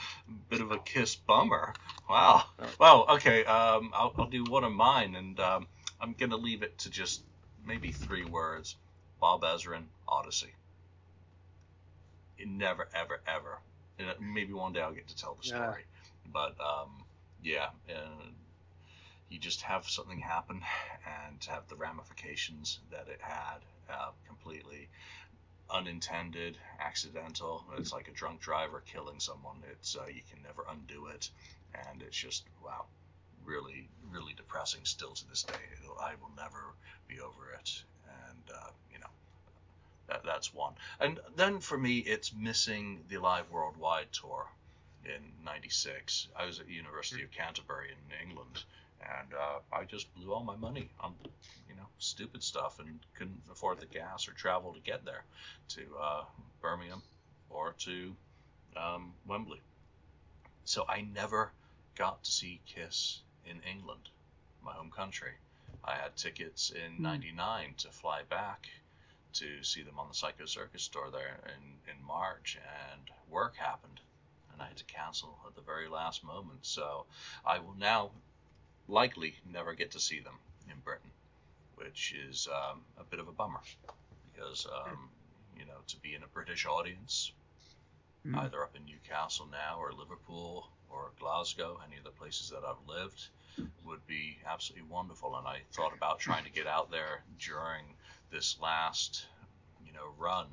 bit of a kiss bummer? Wow. Yeah. Well, okay, um, I'll, I'll do one of mine, and um, I'm going to leave it to just maybe three words Bob Ezrin, Odyssey. It never, ever, ever. and Maybe one day I'll get to tell the story. Yeah. But um, yeah, uh, you just have something happen and have the ramifications that it had uh, completely unintended, accidental. It's like a drunk driver killing someone. It's uh, you can never undo it, and it's just wow, really, really depressing still to this day. I will never be over it, and uh, you know. That, that's one. And then for me, it's missing the Live Worldwide tour in '96. I was at the University of Canterbury in England, and uh, I just blew all my money on you know stupid stuff and couldn't afford the gas or travel to get there to uh, Birmingham or to um, Wembley. So I never got to see Kiss in England, my home country. I had tickets in '99 to fly back to see them on the Psycho Circus store there in, in March, and work happened, and I had to cancel at the very last moment. So I will now likely never get to see them in Britain, which is um, a bit of a bummer because um, you know to be in a British audience, Mm. either up in Newcastle now or Liverpool Glasgow, any of the places that I've lived, would be absolutely wonderful. And I thought about trying to get out there during this last, you know, run,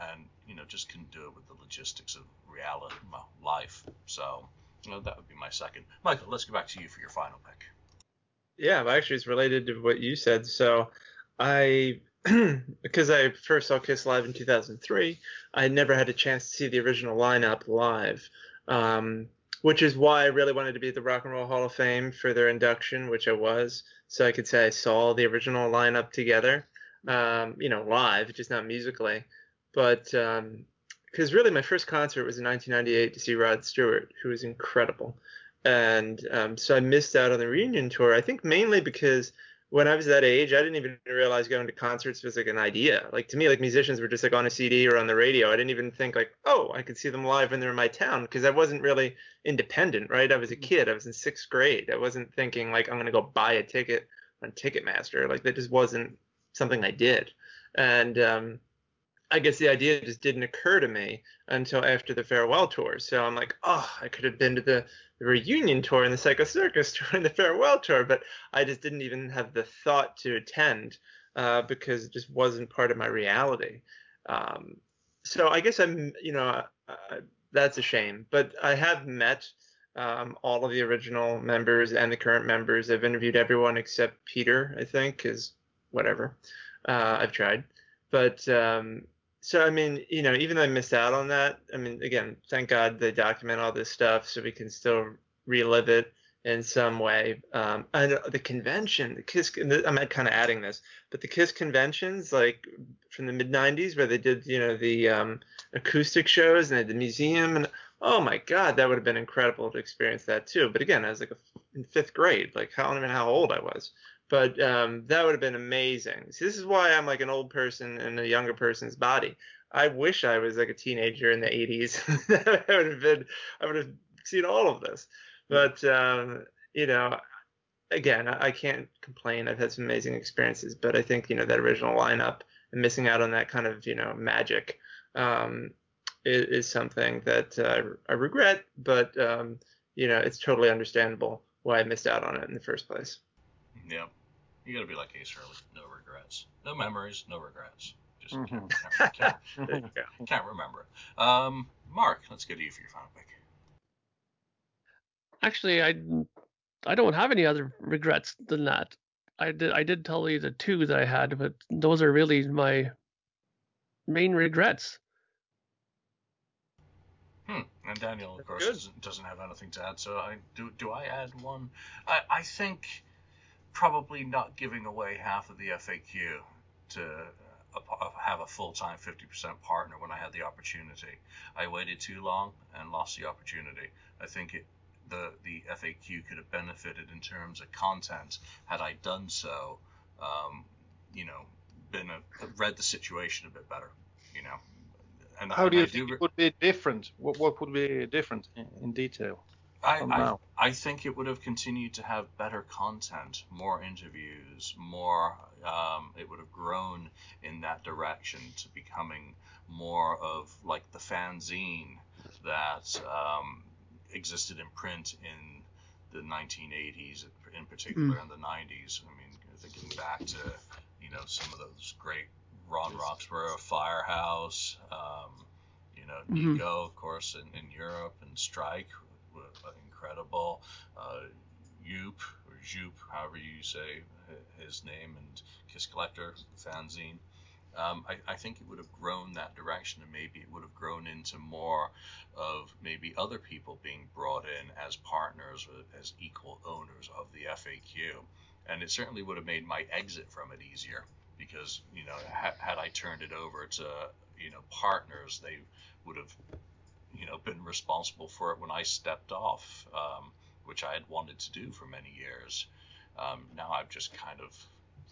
and you know just couldn't do it with the logistics of reality, well, life. So. You know, that would be my second. Michael, let's go back to you for your final pick. Yeah, actually, it's related to what you said. So, I, because I first saw Kiss live in 2003, I never had a chance to see the original lineup live. Um, which is why I really wanted to be at the Rock and Roll Hall of Fame for their induction, which I was, so I could say I saw the original lineup together, um, you know, live, just not musically. But because um, really, my first concert was in 1998 to see Rod Stewart, who was incredible, and um, so I missed out on the reunion tour. I think mainly because when I was that age, I didn't even realize going to concerts was like an idea. Like to me, like musicians were just like on a CD or on the radio. I didn't even think like, oh, I could see them live when they're in my town because I wasn't really independent, right? I was a mm-hmm. kid. I was in sixth grade. I wasn't thinking like I'm gonna go buy a ticket on Ticketmaster. Like that just wasn't something I did. And um, I guess the idea just didn't occur to me until after the farewell tour. So I'm like, oh, I could have been to the, the reunion tour and the Psycho Circus tour and the farewell tour, but I just didn't even have the thought to attend uh, because it just wasn't part of my reality. Um, so I guess I'm, you know, uh, that's a shame. But I have met um, all of the original members and the current members. I've interviewed everyone except Peter, I think, because whatever. Uh, I've tried. But um, so I mean, you know, even though I missed out on that, I mean, again, thank God they document all this stuff so we can still relive it in some way. Um, and the convention, the Kiss, I'm kind of adding this, but the Kiss conventions, like from the mid '90s, where they did, you know, the um, acoustic shows and they had the museum, and oh my God, that would have been incredible to experience that too. But again, I was like a, in fifth grade, like I don't even know how old I was but um, that would have been amazing. See, this is why I'm like an old person in a younger person's body. I wish I was like a teenager in the 80s. I would have been, I would have seen all of this. But um, you know, again, I can't complain. I've had some amazing experiences, but I think you know that original lineup and missing out on that kind of you know magic um, is, is, something that uh, I regret. But um, you know, it's totally understandable why I missed out on it in the first place. Yeah. You got to be like Ace Frehley. No regrets. No memories, no regrets. Just mm-hmm. can't, can't, can't, can't, remember. Um, Mark, let's get to you for your final pick. Actually, I I don't have any other regrets than that. I did I did tell you the two that I had, but those are really my main regrets. Hmm. And Daniel, of course, doesn't, doesn't, have anything to add. So I do. Do I add one? I I think probably not giving away half of the FAQ to uh, have a full-time 50% partner when I had the opportunity. I waited too long and lost the opportunity. I think it, the the FAQ could have benefited in terms of content had I done so. Um, you know, been a, read the situation a bit better. You know. And How do you I think do, it would be different? What what would be different in, in detail? I, I, I, think it would have continued to have better content, more interviews, more. Um, it would have grown in that direction to becoming more of like the fanzine that um, existed in print in the 1980s, in particular mm. in the 90s. I mean, thinking back to you know some of those great Ron Roxborough, Firehouse, um, you know, mm-hmm. Nico, of course, in, in Europe, and Strike Yoop or Joop, however you say his name, and Kiss Collector fanzine. Um, I, I, think it would have grown that direction, and maybe it would have grown into more of maybe other people being brought in as partners or as equal owners of the FAQ. And it certainly would have made my exit from it easier because you know ha- had I turned it over to you know partners, they would have you know been responsible for it when I stepped off, um, which I had wanted to do for many years. Um, now I've just kind of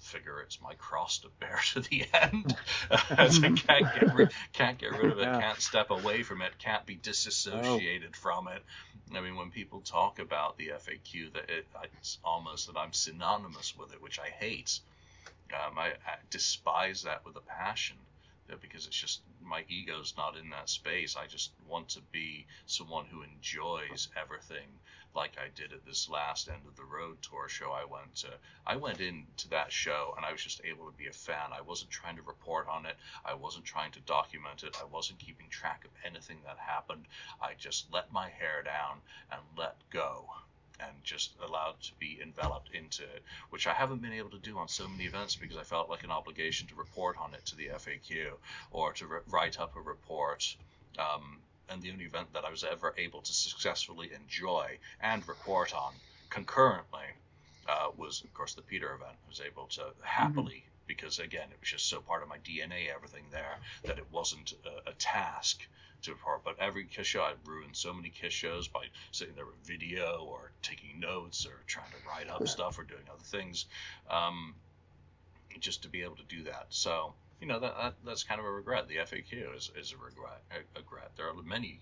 figure it's my cross to bear to the end. As I can't get rid, can't get rid of it, yeah. can't step away from it, can't be disassociated oh. from it. I mean, when people talk about the FAQ, that it, it's almost that I'm synonymous with it, which I hate. Um, I, I, despise that with a passion because it's just my ego's not in that space. I just want to be someone who enjoys everything like I did at this last end of the road tour show I went to. I went into that show and I was just able to be a fan. I wasn't trying to report on it. I wasn't trying to document it. I wasn't keeping track of anything that happened. I just let my hair down and let go and just allowed to be enveloped into it, which I haven't been able to do on so many events because I felt like an obligation to report on it to the FAQ or to re- write up a report. Um, and the only event that I was ever able to successfully enjoy and report on concurrently uh, was, of course, the Peter event. I was able to happily, mm-hmm. because again, it was just so part of my DNA, everything there, that it wasn't a, a task to report. But every Kiss show, I ruined so many Kiss shows by sitting there with video or taking notes or trying to write up stuff or doing other things, um, just to be able to do that. So you know that, that, that's kind of a regret. The FAQ is, is a regret. A, a regret. There are many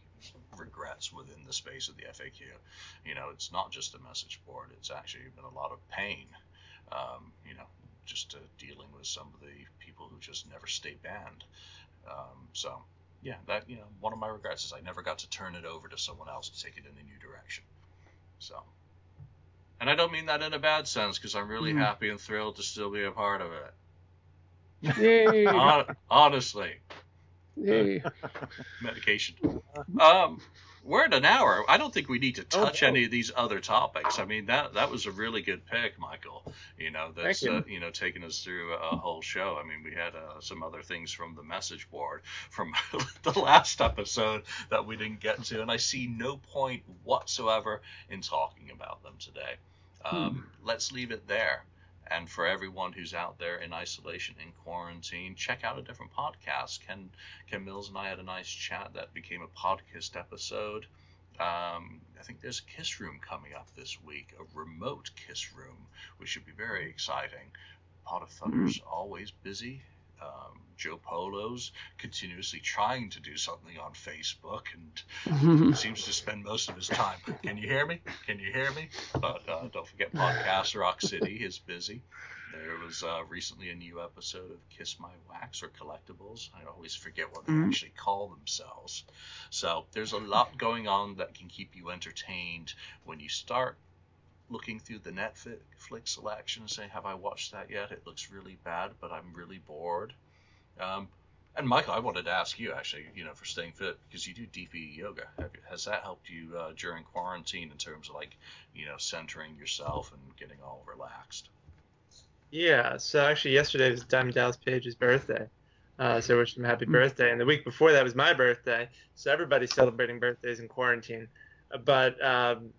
regrets within the space of the FAQ. You know, it's not just a message board. It's actually been a lot of pain. Um, you know, just uh, dealing with some of the people who just never stay banned. Um, so yeah, that you know, one of my regrets is I never got to turn it over to someone else to take it in a new direction. So. And I don't mean that in a bad sense because I'm really mm. happy and thrilled to still be a part of it. Yay. honestly. Yay. Medication. Um, we're at an hour. I don't think we need to oh, touch oh, any of these other topics. I mean, that that was a really good pick, Michael. You know, that's you. Uh, you know taking us through a whole show. I mean, we had uh, some other things from the message board from the last episode that we didn't get to, and I see no point whatsoever in talking about them today. Um, hmm. Let's leave it there. And for everyone who's out there in isolation, in quarantine, check out a different podcast. Ken, Ken Mills and I had a nice chat that became a podcast episode. Um, I think there's a Kiss Room coming up this week, a remote Kiss Room, which should be very exciting. Pod of Thunder's mm-hmm. always busy um, Joe Polo's continuously trying to do something on Facebook and seems to spend most of his time. Can you hear me? Can you hear me? But uh, don't forget Podcast Rock City is busy. There was uh, recently a new episode of Kiss My Wax or Collectibles. I always forget what they mm-hmm. actually call themselves. So there's a lot going on that can keep you entertained when you start looking through the Netflix selection and saying, "Have I watched that yet? It looks really bad, but I'm really bored." Um, and Michael, I wanted to ask you actually, you know, for staying fit because you do DDP yoga. You, has that helped you uh, during quarantine in terms of like, you know, centering yourself and getting all relaxed? Yeah. So actually, yesterday was Diamond Dallas Page's birthday. Uh, so I wish him happy hmm. birthday. And the week before that was my birthday. So everybody's celebrating birthdays in quarantine. But um,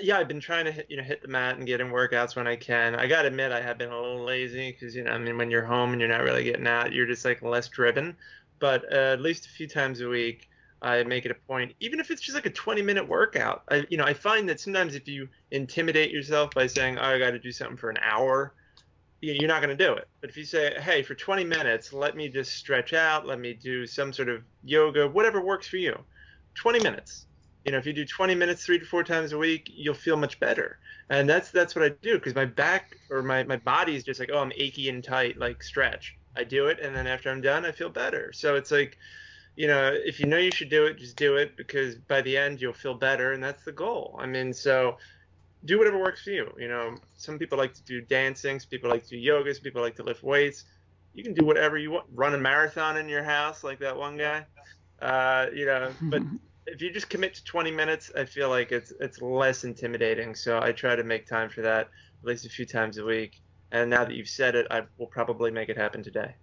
yeah, I've been trying to hit, you know hit the mat and get in workouts when I can. I gotta admit, I have been a little lazy because you know I mean when you're home and you're not really getting out, you're just like less driven. But uh, at least a few times a week, I make it a point, even if it's just like a 20 minute workout. I you know I find that sometimes if you intimidate yourself by saying oh I got to do something for an hour, you're not going to do it. But if you say hey for 20 minutes, let me just stretch out, let me do some sort of yoga, whatever works for you. 20 minutes you know if you do 20 minutes three to four times a week you'll feel much better. And that's that's what i do because my back or my, my body is just like oh i'm achy and tight like stretch. I do it and then after i'm done i feel better. So it's like you know if you know you should do it just do it because by the end you'll feel better and that's the goal. I mean so do whatever works for you you know. Some people like to do dancing some people like to do yoga some people like to lift weights. You can do whatever you want. Run a marathon in your house like that one guy? Uh, you know but if you just commit to 20 minutes, I feel like it's it's less intimidating. So I try to make time for that at least a few times a week. And now that you've said it, I will probably make it happen today.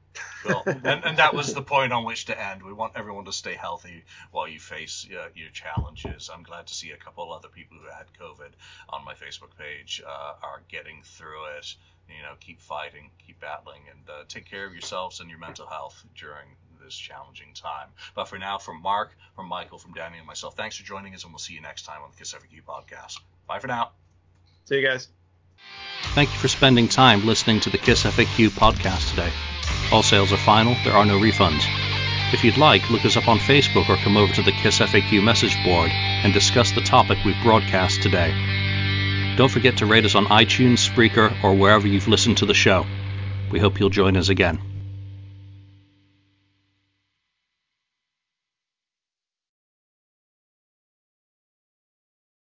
Well, and, and that was the point on which to end. We want everyone to stay healthy while you face uh, your challenges. I'm glad to see a couple other people who had COVID on my Facebook page uh, are getting through it. You know, keep fighting, keep battling, and uh, take care of yourselves and your mental health during this challenging time. But for now, from Mark, from Michael, from Danny, and myself, thanks for joining us, and we'll see you next time on the Kiss FAQ podcast. Bye for now. See you guys. Thank you for spending time listening to the Kiss FAQ podcast today. All sales are final, there are no refunds. If you'd like, look us up on Facebook or come over to the Kiss FAQ message board and discuss the topic we've broadcast today. Don't forget to rate us on iTunes, Spreaker, or wherever you've listened to the show. We hope you'll join us again.